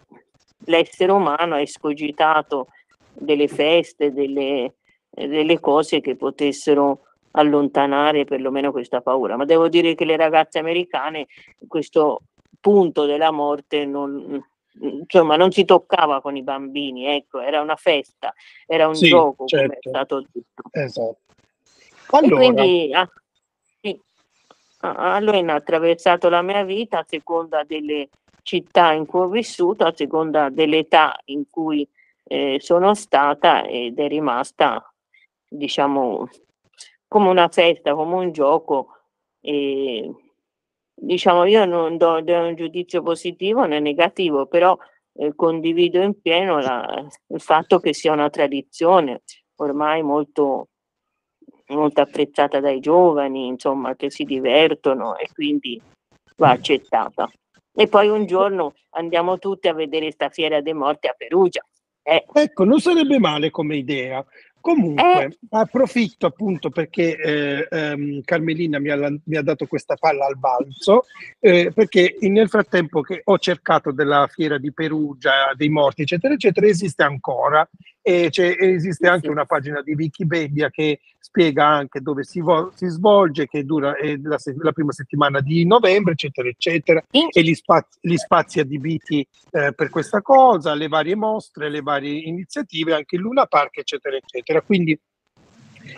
l'essere umano ha escogitato delle feste, delle, delle cose che potessero allontanare perlomeno questa paura. Ma devo dire che le ragazze americane questo punto della morte non, insomma, non si toccava con i bambini, ecco, era una festa, era un Sì, gioco, come è certo. stato detto. Esatto. E Allora, quindi ah, sì, ah, allora ho attraversato la mia vita a seconda delle città in cui ho vissuto, a seconda dell'età in cui eh, sono stata ed è rimasta, diciamo, come una festa, come un gioco. E, diciamo, io non do, do un giudizio positivo né negativo, però eh, condivido in pieno la- il fatto che sia una tradizione ormai molto molto apprezzata dai giovani, insomma, che si divertono e quindi va accettata. E poi un giorno andiamo tutti a vedere sta fiera dei morti a Perugia. Eh, Ecco, non sarebbe male come idea. Comunque, Eh. approfitto appunto perché eh, ehm, Carmelina mi ha, mi ha dato questa palla al balzo, eh, perché nel frattempo che ho cercato della fiera di Perugia, dei morti, eccetera, eccetera, esiste ancora. E esiste anche una pagina di Wikipedia che spiega anche dove si, vo- si svolge, che dura eh, la, se- la prima settimana di novembre, eccetera, eccetera, e gli, spazi, gli spazi adibiti eh, per questa cosa, le varie mostre, le varie iniziative, anche il Luna Park, eccetera, eccetera. Quindi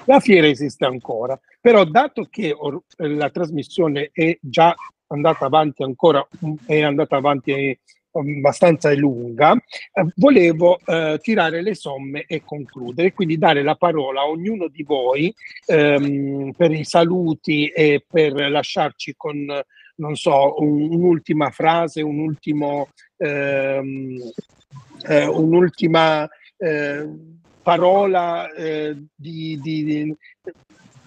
la fiera esiste ancora, però dato che or- la trasmissione è già andata avanti ancora, è andata avanti eh, abbastanza lunga, eh, volevo eh, tirare le somme e concludere, quindi dare la parola a ognuno di voi ehm, per i saluti e per lasciarci con, non so, un- un'ultima frase, un ultimo, ehm, eh, un'ultima eh, parola eh, di, di- di-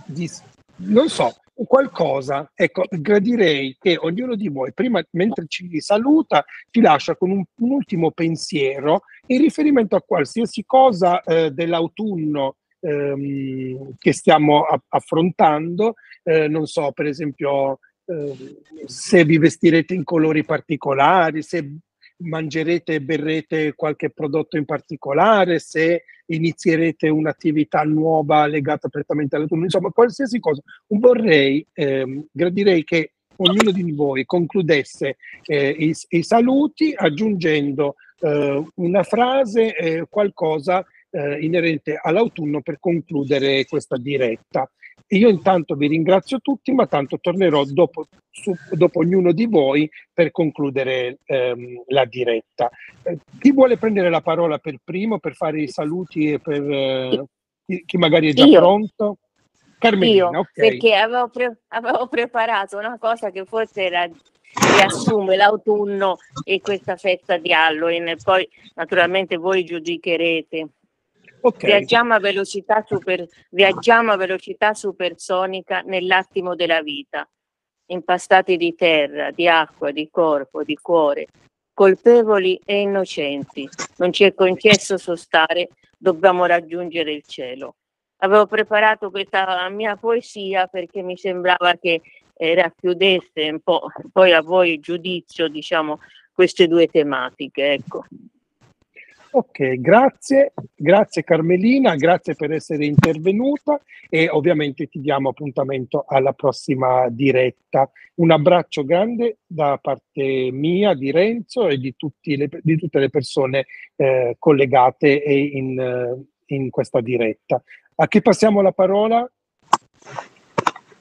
di- non so, qualcosa. Ecco, gradirei che ognuno di voi, prima, mentre ci saluta, ci lascia con un, un ultimo pensiero in riferimento a qualsiasi cosa eh, dell'autunno ehm, che stiamo a- affrontando. Eh, non so, per esempio, eh, se vi vestirete in colori particolari, se mangerete e berrete qualche prodotto in particolare, se inizierete un'attività nuova legata prettamente all'autunno, insomma, qualsiasi cosa. Vorrei, ehm, gradirei che ognuno di voi concludesse eh, i, i saluti aggiungendo eh, una frase, eh, qualcosa inerente all'autunno per concludere questa diretta. Io intanto vi ringrazio tutti, ma tanto tornerò dopo, su- dopo ognuno di voi per concludere ehm, la diretta. Eh, chi vuole prendere la parola per primo, per fare i saluti e per eh, chi, chi magari è già Io. pronto? Carmelina, Io, ok. perché avevo, pre- avevo preparato una cosa che forse era, riassume l'autunno e questa festa di Halloween e poi naturalmente voi giudicherete. Ok. Viaggiamo a velocità super, viaggiamo a velocità supersonica nell'attimo della vita, impastati di terra, di acqua, di corpo, di cuore, colpevoli e innocenti. Non ci è concesso sostare, dobbiamo raggiungere il cielo. Avevo preparato questa mia poesia perché mi sembrava che eh, racchiudesse un po', poi a voi il giudizio, diciamo, queste due tematiche. Ecco. Ok, grazie, grazie Carmelina, grazie per essere intervenuta e ovviamente ti diamo appuntamento alla prossima diretta. Un abbraccio grande da parte mia, di Renzo e di, le- di tutte le persone eh, collegate e in, eh, in questa diretta. A chi passiamo la parola?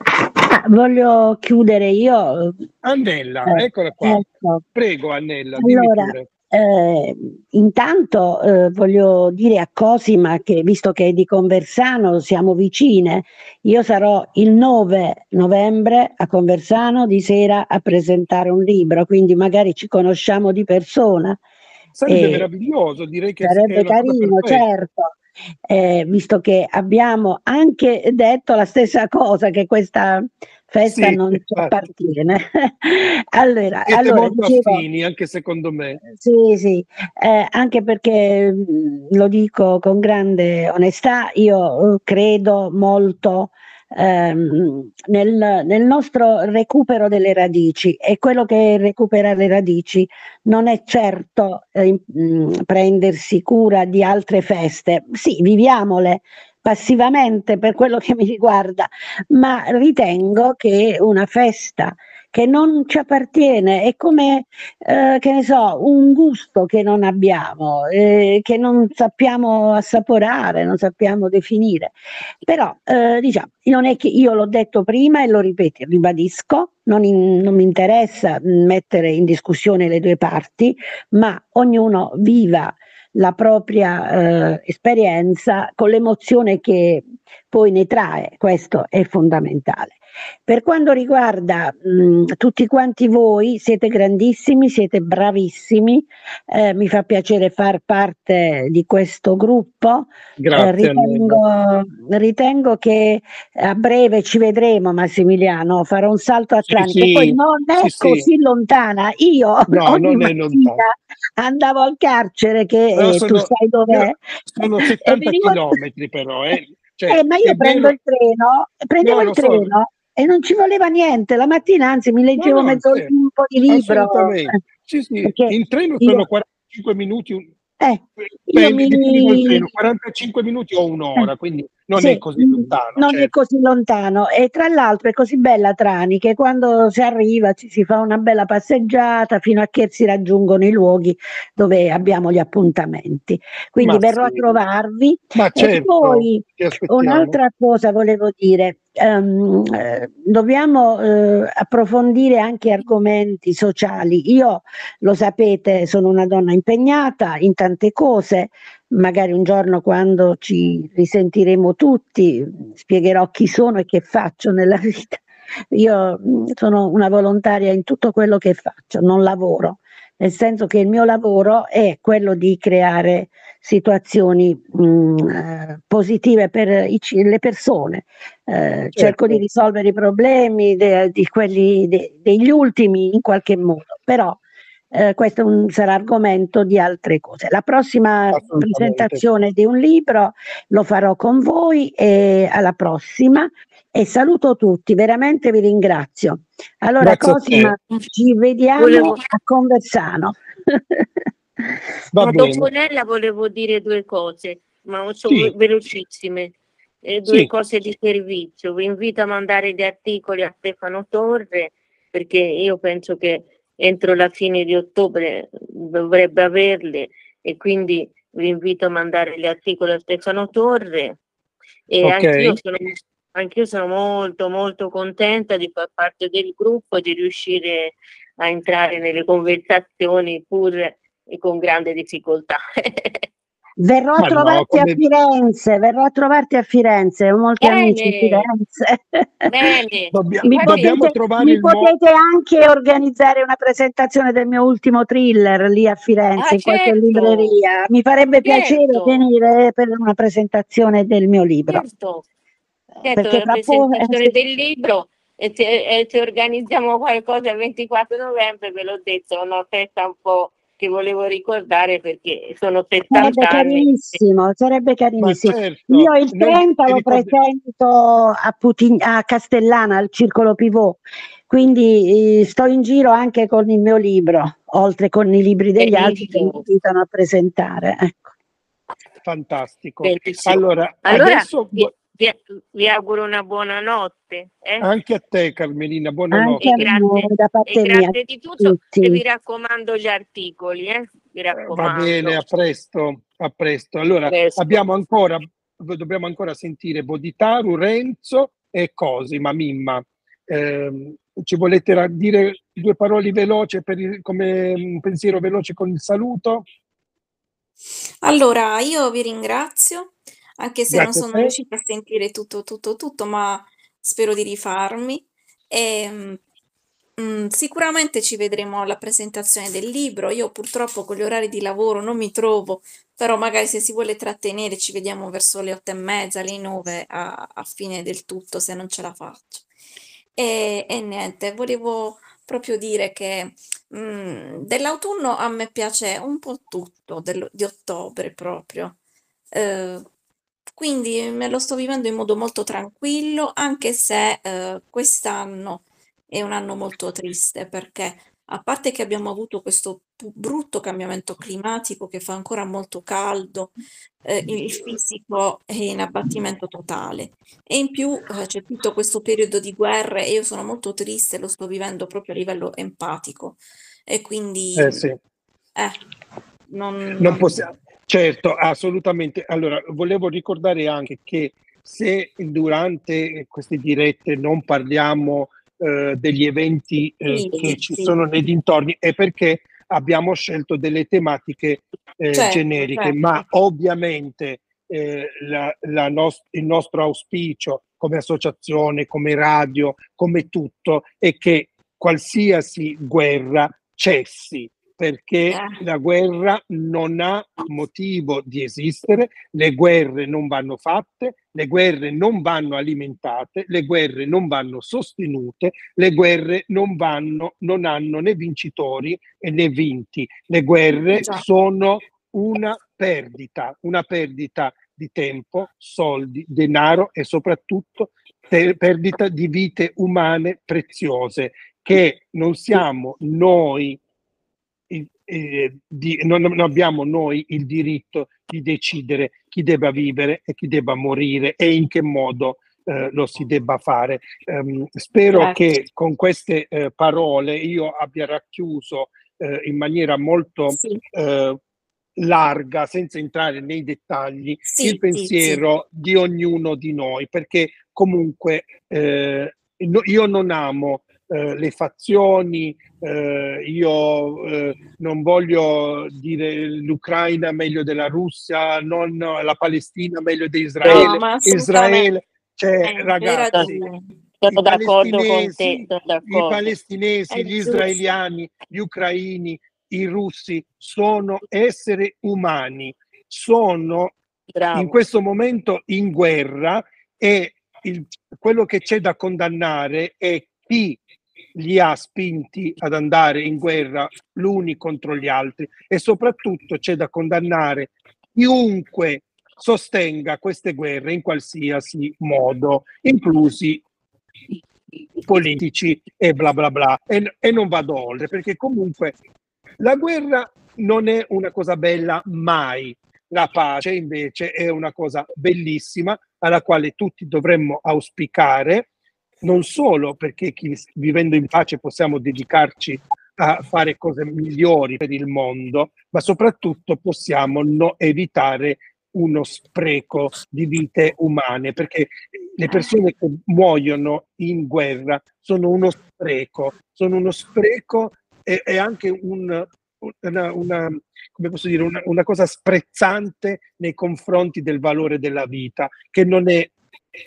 Ah, voglio chiudere io. Annella, Eh, eccola qua. ecco. Prego Annella, Allora, pure. Eh, intanto eh, voglio dire a Cosima che visto che è di Conversano siamo vicine, io sarò il 9 novembre a Conversano di sera a presentare un libro, quindi magari ci conosciamo di persona. Sarebbe Eh, meraviglioso, direi che Sarebbe carino, certo, eh, visto che abbiamo anche detto la stessa cosa, che questa festa Sì, non ci appartiene. (laughs) allora, Siete allora, molto dicevo, affini, anche secondo me. sì, sì, eh, anche perché lo dico con grande onestà, io eh, credo molto ehm, nel, nel, nostro recupero delle radici e quello che recupera le radici non è certo eh, prendersi cura di altre feste, sì, viviamole passivamente per quello che mi riguarda, ma ritengo che una festa che non ci appartiene, è come, eh, che ne so, un gusto che non abbiamo, eh, che non sappiamo assaporare, non sappiamo definire. Però, eh, diciamo, non è che io l'ho detto prima e lo ripeto, ribadisco, non, in, non mi interessa mettere in discussione le due parti, ma ognuno viva la propria eh, esperienza con l'emozione che poi ne trae, questo è fondamentale. Per quanto riguarda mh, tutti quanti voi, siete grandissimi, siete bravissimi, eh, mi fa piacere far parte di questo gruppo. Grazie. Eh, ritengo, ritengo, che a breve ci vedremo, Massimiliano, farò un salto atlantico, sì, sì. poi non è sì, così lontana. Io no, (laughs) ogni mattina andavo al carcere, che eh, sono, tu sai dov'è. Sono (laughs) 70 venivo... chilometri però, eh. Cioè, eh, ma io prendo vero... il treno, prendevo no, il treno so e non ci voleva niente. La mattina, anzi, mi leggevo mezzo un po' di libro. Sì, sì. In treno sono io... 45 minuti. Eh, io mi... 45 minuti o un'ora, quindi non sì, è così lontano. Non certo. è così lontano e tra l'altro è così bella Trani che quando si arriva ci si fa una bella passeggiata fino a che si raggiungono i luoghi dove abbiamo gli appuntamenti. Quindi Ma verrò sì. a trovarvi. Ma certo, e poi un'altra cosa volevo dire, Um, eh, dobbiamo eh, approfondire anche argomenti sociali. Io, lo sapete, sono una donna impegnata in tante cose, magari un giorno quando ci risentiremo tutti spiegherò chi sono e che faccio nella (laughs) vita. Io mm, sono una volontaria in tutto quello che faccio, non lavoro, nel senso che il mio lavoro è quello di creare situazioni mh, mm, eh, positive per i, le persone. Eh, certo. Cerco di risolvere i problemi de, di quelli de, degli ultimi in qualche modo, però eh, questo un, sarà argomento di altre cose. La prossima presentazione di un libro lo farò con voi e alla prossima e saluto tutti, veramente vi ringrazio. Allora Grazie Cosima, ci vediamo volevo... a Conversano. (laughs) Va ma dopo Nella volevo dire due cose, ma sono sì. velocissime. Eh, due sì. cose di servizio. Vi invito a mandare gli articoli a Stefano Torre perché io penso che entro la fine di ottobre dovrebbe averle e quindi vi invito a mandare gli articoli a Stefano Torre e okay. anch'io, sono, anch'io sono molto molto contenta di far parte del gruppo e di riuscire a entrare nelle conversazioni pur con grande difficoltà. (laughs) Verrò a trovarti no, come... a Firenze, verrò a trovarti a Firenze, ho molti Bene. amici a Firenze. (laughs) Bene. Dobbia, mi potete, trovare mi potete mo- anche organizzare una presentazione del mio ultimo thriller lì a Firenze, ah, in qualche certo. libreria. Mi farebbe certo. piacere venire per una presentazione del mio libro. Certo, certo Perché la presentazione po- (laughs) del libro e se, organizziamo qualcosa il 24 novembre, ve l'ho detto, una festa un po' che volevo ricordare perché sono 70 sarebbe carinissimo, sarebbe carinissimo. Certo, Io il 30 lo presento a, Putin, a Castellana, al Circolo Pivot, quindi eh, sto in giro anche con il mio libro, oltre con i libri degli altri che mi invitano a presentare. Ecco. Fantastico. Bellissimo. Allora, allora adesso... Vi, vi, vi, auguro una buona notte. Eh? Anche a te Carmelina, buonanotte. Anche a noi, da parte e grazie di tutto tutti. e vi raccomando gli articoli. Eh? Vi raccomando. Va bene, a presto. A presto. Allora, presto. abbiamo ancora, dobbiamo ancora sentire Boditaru, Renzo e Cosima, Mimma. Eh, ci volete dire due parole veloci per come un pensiero veloce con il saluto? Allora, io vi ringrazio anche se non sono riuscita a sentire tutto, tutto, tutto, ma spero di rifarmi. E, mh, mm, sicuramente ci vedremo alla presentazione del libro. Io purtroppo con gli orari di lavoro non mi trovo, però magari se si vuole trattenere ci vediamo verso le otto e mezza, le nove a, a fine del tutto, se non ce la faccio. E, e niente, volevo proprio dire che mm, dell'autunno a me piace un po' tutto, del, di ottobre proprio. Eh, quindi me lo sto vivendo in modo molto tranquillo, anche se eh, quest'anno è un anno molto triste perché a parte che abbiamo avuto questo brutto cambiamento climatico che fa ancora molto caldo, eh, il fisico è in abbattimento totale. E in più eh, c'è tutto questo periodo di guerre e io sono molto triste, lo sto vivendo proprio a livello empatico. E quindi Eh sì. eh, non, Non non- possiamo, certo, assolutamente. Allora, volevo ricordare anche che se durante queste dirette non parliamo eh, degli eventi eh, Sì, che ci sì. sono nei dintorni è perché abbiamo scelto delle tematiche eh, Certo, generiche, certo. ma ovviamente eh, la- la nos- il nostro auspicio come associazione, come radio, come tutto, è che qualsiasi guerra cessi, perché Eh. la guerra non ha motivo di esistere, le guerre non vanno fatte, le guerre non vanno alimentate, le guerre non vanno sostenute, le guerre non vanno, non hanno né vincitori né vinti. Le guerre sono una perdita, una perdita di tempo, soldi, denaro e soprattutto te- perdita di vite umane preziose che non siamo noi eh, di- non, non abbiamo noi il diritto di decidere chi debba vivere e chi debba morire e in che modo eh, lo si debba fare. Ehm, spero Certo. che con queste eh, parole io abbia racchiuso eh, in maniera molto Sì. eh, larga, senza entrare nei dettagli, Sì, il sì, pensiero di ognuno di noi, perché comunque eh, io non amo eh, le fazioni, eh, io eh, non voglio dire l'Ucraina meglio della Russia, non la Palestina meglio di No, Israele, ma Israele, cioè eh, ragazzi. Sono d'accordo con te, sono i d'accordo. palestinesi, gli israeliani, gli ucraini, i russi sono esseri umani, sono in Bravo. questo momento in guerra e il- quello che c'è da condannare è chi li ha spinti ad andare in guerra l'uni contro gli altri e soprattutto c'è da condannare chiunque sostenga queste guerre in qualsiasi modo, inclusi i politici e bla bla bla. E, e non vado oltre perché comunque la guerra non è una cosa bella mai. La pace invece è una cosa bellissima alla quale tutti dovremmo auspicare, non solo perché chi- vivendo in pace possiamo dedicarci a fare cose migliori per il mondo, ma soprattutto possiamo no- evitare uno spreco di vite umane, perché le persone che muoiono in guerra sono uno spreco, sono uno spreco e, e anche un- una, una- come posso dire, una, una cosa sprezzante nei confronti del valore della vita, che non è,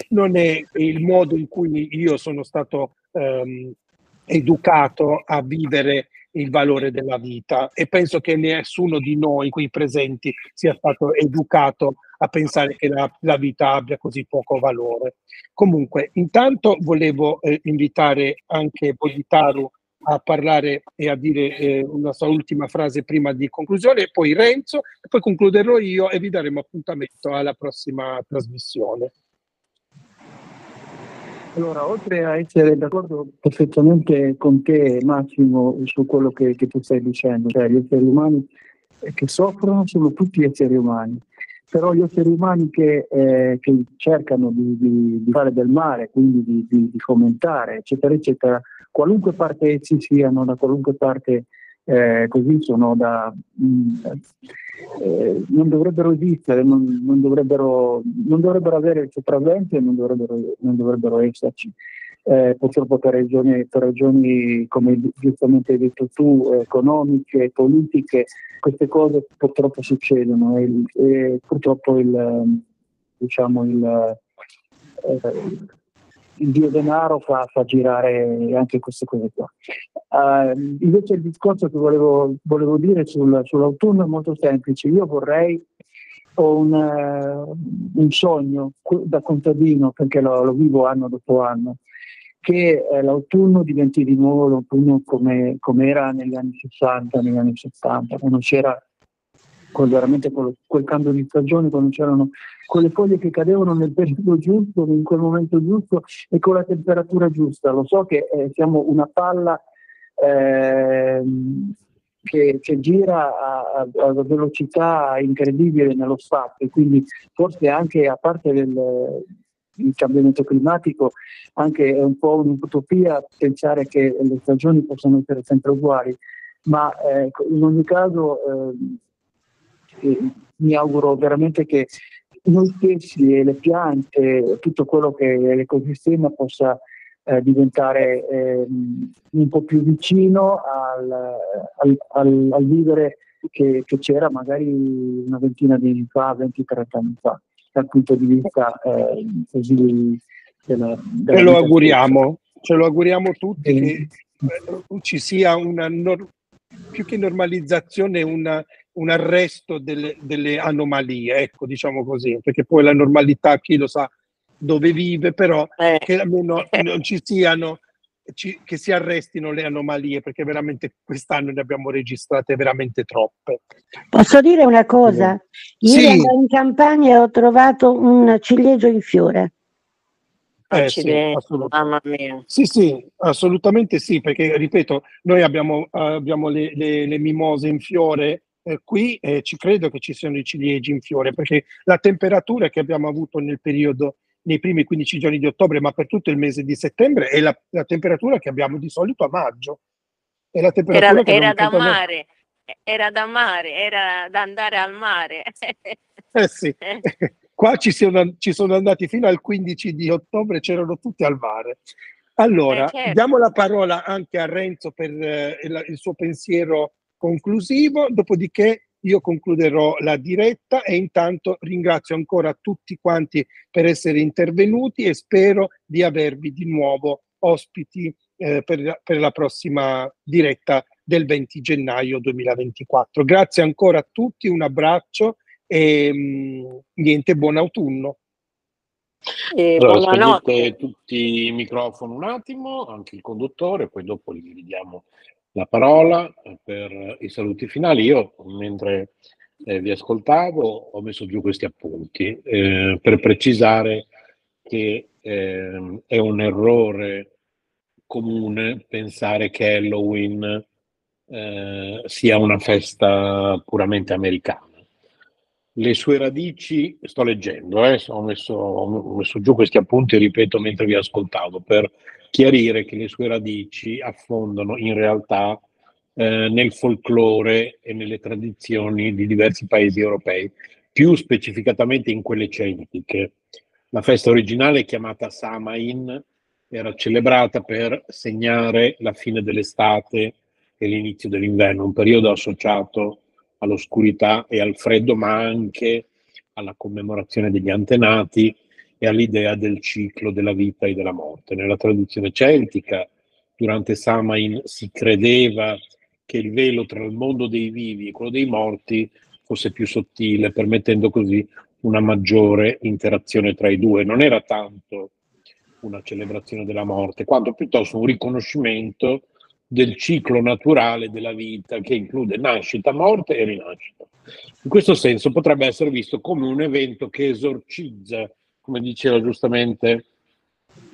non è il modo in cui io sono stato ehm, educato a vivere il valore della vita e penso che nessuno di noi qui presenti sia stato educato a pensare che la, la vita abbia così poco valore. Comunque, intanto volevo eh, invitare anche Boditaru a parlare e a dire eh, una sua ultima frase prima di conclusione, poi Renzo, poi concluderò io e vi daremo appuntamento alla prossima trasmissione. Allora, oltre a essere d'accordo perfettamente con te, Massimo, su quello che, che tu stai dicendo, cioè gli esseri umani eh, che soffrono sono tutti esseri umani, però gli esseri umani che, eh, che cercano di, di- di fare del male, quindi di, di- di fomentare, eccetera, eccetera, qualunque parte essi siano, da qualunque parte eh, così sono da... mh, eh, non dovrebbero esistere, non, non dovrebbero, non dovrebbero avere il sopravvento e non dovrebbero, non dovrebbero esserci. Eh, purtroppo per ragioni, per ragioni, come giustamente hai detto tu, economiche, politiche, queste cose purtroppo succedono e, e purtroppo il, diciamo il, eh, il dio denaro fa, fa girare anche queste cose qua. Eh, invece il discorso che volevo, volevo dire sul- sull'autunno è molto semplice. Io vorrei, ho un, eh, un sogno da contadino, perché lo, lo vivo anno dopo anno, che eh, l'autunno diventi di nuovo l'autunno come, come era negli anni 60, negli anni 70, quando c'era con veramente quel, quel cambio di stagione, quando c'erano quelle foglie che cadevano nel periodo giusto, in quel momento giusto e con la temperatura giusta. Lo so che eh, siamo una palla eh, che, che, gira a, a, velocità incredibile nello spazio, quindi forse anche a parte del, il cambiamento climatico, anche è un po' un'utopia pensare che le stagioni possano essere sempre uguali, ma eh, in ogni caso eh, mi auguro veramente che noi stessi e le piante, tutto quello che l'ecosistema possa eh, diventare eh, un po' più vicino al, al, al, al vivere che, che, c'era magari una ventina di anni fa, 20-30 anni fa, dal punto di vista eh, così della, della ce lo auguriamo, ce lo auguriamo tutti che eh, ci sia una più che normalizzazione una, un arresto delle, delle, anomalie, ecco, diciamo così, perché poi la normalità chi lo sa dove vive, però eh. che almeno (laughs) non ci siano, ci, che si arrestino le anomalie, perché veramente quest'anno ne abbiamo registrate veramente troppe. Posso dire una cosa? Ieri sì. in campagna ho trovato un ciliegio in fiore. Eh, sì, mamma mia. Sì, sì, assolutamente sì, perché ripeto, noi abbiamo, uh, abbiamo le, le, le, mimose in fiore eh, qui e ci credo che ci siano i ciliegi in fiore, perché la temperatura che abbiamo avuto nel periodo, nei primi 15 giorni di ottobre, ma per tutto il mese di settembre, è la, la temperatura che abbiamo di solito a maggio. È la temperatura era, era da mare, era da mare, era da andare al mare. (laughs) eh sì. (laughs) Qua ci sono, ci sono andati fino al 15 di ottobre, c'erano tutti al mare. Allora, eh certo. diamo la parola anche a Renzo per eh, il, il suo pensiero conclusivo, dopodiché io concluderò la diretta e intanto ringrazio ancora tutti quanti per essere intervenuti e spero di avervi di nuovo ospiti eh, per, per, la prossima diretta del 20 gennaio 2024. Grazie ancora a tutti, un abbraccio e mh, mm, niente, buon autunno. Eh, allora, spegnete tutti i microfoni un attimo, anche il conduttore, poi dopo gli ridiamo la parola per i saluti finali. Io, mentre eh, vi ascoltavo, ho messo giù questi appunti eh, per precisare che eh, è un errore comune pensare che Halloween eh, sia una festa puramente americana le sue radici, sto leggendo, eh, ho, messo, ho, messo, giù questi appunti, ripeto, mentre vi ascoltavo, per chiarire che le sue radici affondano in realtà eh, nel folklore e nelle tradizioni di diversi paesi europei, più specificatamente in quelle celtiche. La festa originale, chiamata Samain, era celebrata per segnare la fine dell'estate e l'inizio dell'inverno, un periodo associato all'oscurità e al freddo, ma anche alla commemorazione degli antenati e all'idea del ciclo della vita e della morte. Nella tradizione celtica, durante Samain si credeva che il velo tra il mondo dei vivi e quello dei morti fosse più sottile, permettendo così una maggiore interazione tra i due. Non era tanto una celebrazione della morte, quanto piuttosto un riconoscimento del ciclo naturale della vita che include nascita, morte e rinascita. In questo senso potrebbe essere visto come un evento che esorcizza, come diceva giustamente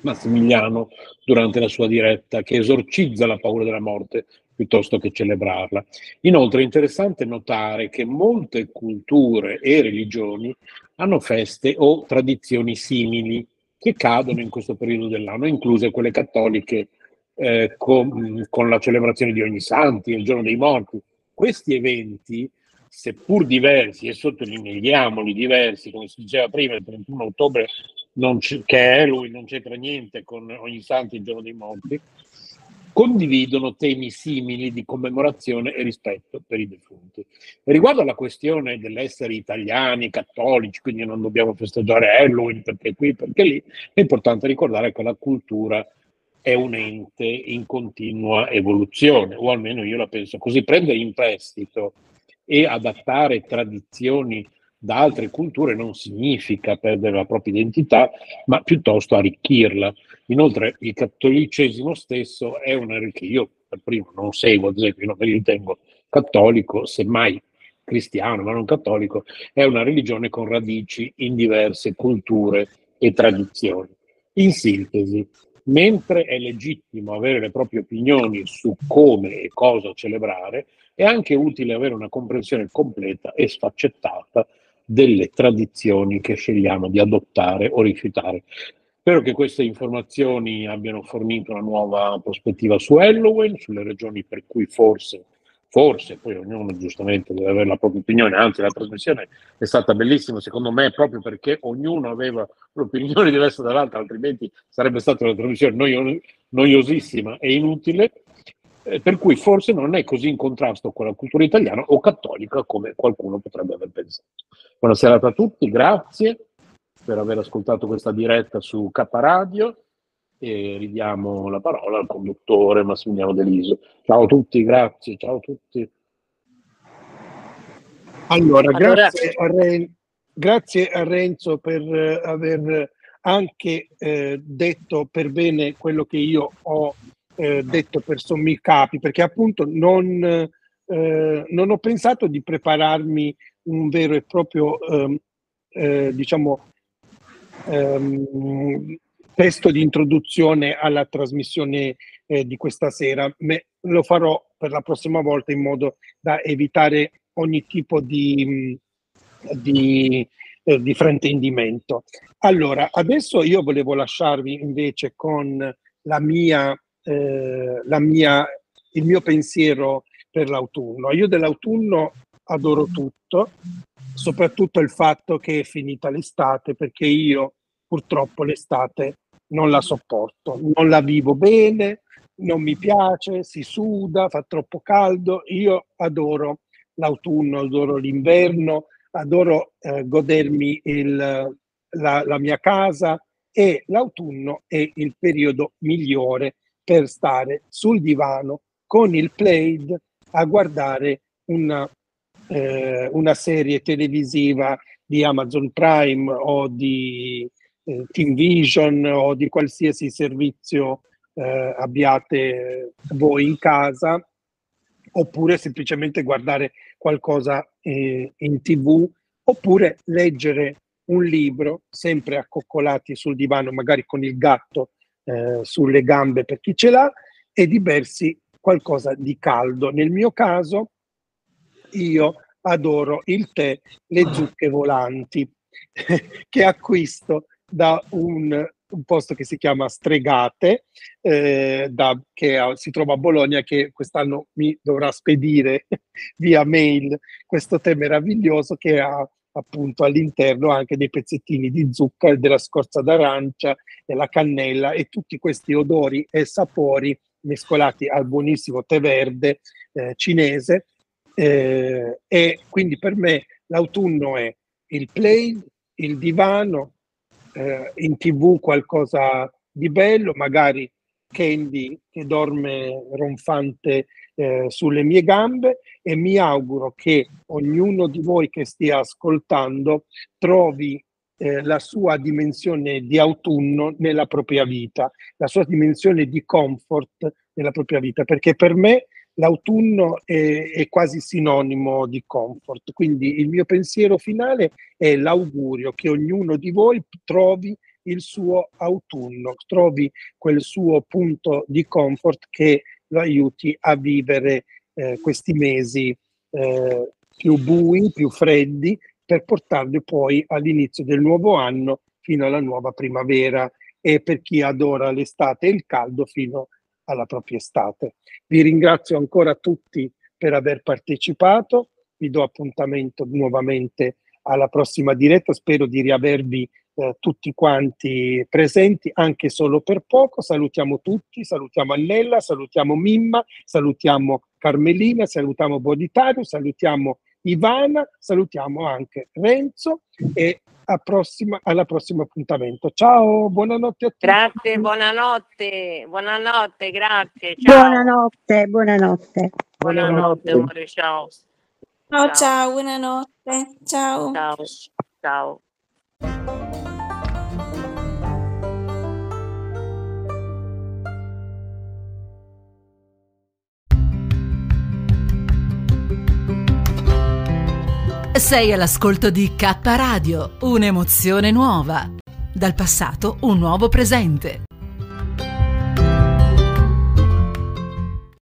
Massimiliano durante la sua diretta, che esorcizza la paura della morte piuttosto che celebrarla. Inoltre è interessante notare che molte culture e religioni hanno feste o tradizioni simili che cadono in questo periodo dell'anno, incluse quelle cattoliche eh, con, con, la celebrazione di ogni santi, il giorno dei morti. Questi eventi, seppur diversi, e sottolineiamoli diversi, come si diceva prima, il 31 ottobre che è lui, non c'entra niente con ogni santi, il giorno dei morti, condividono temi simili di commemorazione e rispetto per i defunti. Riguardo alla questione dell'essere italiani, cattolici, quindi non dobbiamo festeggiare Halloween perché qui, perché lì, è importante ricordare che la cultura è un ente in continua evoluzione, o almeno io la penso così. Prendere in prestito e adattare tradizioni da altre culture non significa perdere la propria identità, ma piuttosto arricchirla. Inoltre il cattolicesimo stesso è un arricchimento. Io per primo non seguo, ad esempio, non mi ritengo cattolico, semmai cristiano ma non cattolico, è una religione con radici in diverse culture e tradizioni. In sintesi, mentre è legittimo avere le proprie opinioni su come e cosa celebrare, è anche utile avere una comprensione completa e sfaccettata delle tradizioni che scegliamo di adottare o rifiutare. Spero che queste informazioni abbiano fornito una nuova prospettiva su Halloween, sulle ragioni per cui forse forse, poi ognuno giustamente deve avere la propria opinione, anzi la trasmissione è stata bellissima secondo me proprio perché ognuno aveva un'opinione (laughs) diversa dall'altra, altrimenti sarebbe stata una trasmissione noio- noiosissima e inutile, eh, per cui forse non è così in contrasto con la cultura italiana o cattolica come qualcuno potrebbe aver pensato. Buonasera a tutti, grazie per aver ascoltato questa diretta su K Radio e ridiamo la parola al conduttore Massimiliano Deliso. Ciao a tutti, grazie, ciao a tutti. Allora, grazie a, Ren- grazie a Renzo per eh, aver anche eh, detto per bene quello che io ho eh, detto per sommi capi, perché appunto non, eh, non, ho pensato di prepararmi un vero e proprio, ehm, eh, diciamo, ehm, testo di introduzione alla trasmissione eh, di questa sera. Me, lo farò per la prossima volta in modo da evitare ogni tipo di, di, eh, di fraintendimento. Allora, adesso io volevo lasciarvi invece con la mia, eh, mia, il mio pensiero per l'autunno. Io dell'autunno adoro tutto, soprattutto il fatto che è finita l'estate, perché io purtroppo l'estate non la sopporto, non la vivo bene, non mi piace, si suda, fa troppo caldo. Io adoro l'autunno, adoro l'inverno, adoro eh, godermi il, la, la mia casa e l'autunno è il periodo migliore per stare sul divano con il plaid a guardare una, eh, una serie televisiva di Amazon Prime o di eh, Team Vision o di qualsiasi servizio eh, abbiate voi in casa, oppure semplicemente guardare qualcosa eh, in tv, oppure leggere un libro, sempre accoccolati sul divano, magari con il gatto eh, sulle gambe per chi ce l'ha, e di bersi qualcosa di caldo. Nel mio caso, io adoro il tè, le zucche volanti, (laughs) che acquisto da un, un posto che si chiama Stregate, eh, da, che ha, si trova a Bologna, che quest'anno mi dovrà spedire (laughs) via mail questo tè meraviglioso che ha appunto all'interno anche dei pezzettini di zucchero, della scorza d'arancia, della cannella e tutti questi odori e sapori mescolati al buonissimo tè verde eh, cinese. Eh, e quindi per me l'autunno è il play, il divano, eh, in tv qualcosa di bello, magari Candy che dorme ronfante eh, sulle mie gambe e mi auguro che ognuno di voi che stia ascoltando trovi eh, la sua dimensione di autunno nella propria vita, la sua dimensione di comfort nella propria vita, perché per me l'autunno è, è, quasi sinonimo di comfort. Quindi il mio pensiero finale è l'augurio che ognuno di voi trovi il suo autunno, trovi quel suo punto di comfort che lo aiuti a vivere eh, questi mesi eh, più bui, più freddi, per portarli poi all'inizio del nuovo anno fino alla nuova primavera e per chi adora l'estate e il caldo fino alla propria estate. Vi ringrazio ancora tutti per aver partecipato, vi do appuntamento nuovamente alla prossima diretta, spero di riavervi eh, tutti quanti presenti, anche solo per poco. Salutiamo tutti, salutiamo Annella, salutiamo Mimma, salutiamo Carmelina, salutiamo Boditario, salutiamo Ivana, salutiamo anche Renzo e prossima, alla prossima appuntamento. Ciao, buonanotte a tutti. Grazie, buonanotte, buonanotte, grazie. Ciao. Buonanotte, buonanotte. Buonanotte, amore, ciao. Ciao, ciao, buonanotte. Ciao. Ciao. Ciao. Sei all'ascolto di K Radio, un'emozione nuova. Dal passato un nuovo presente.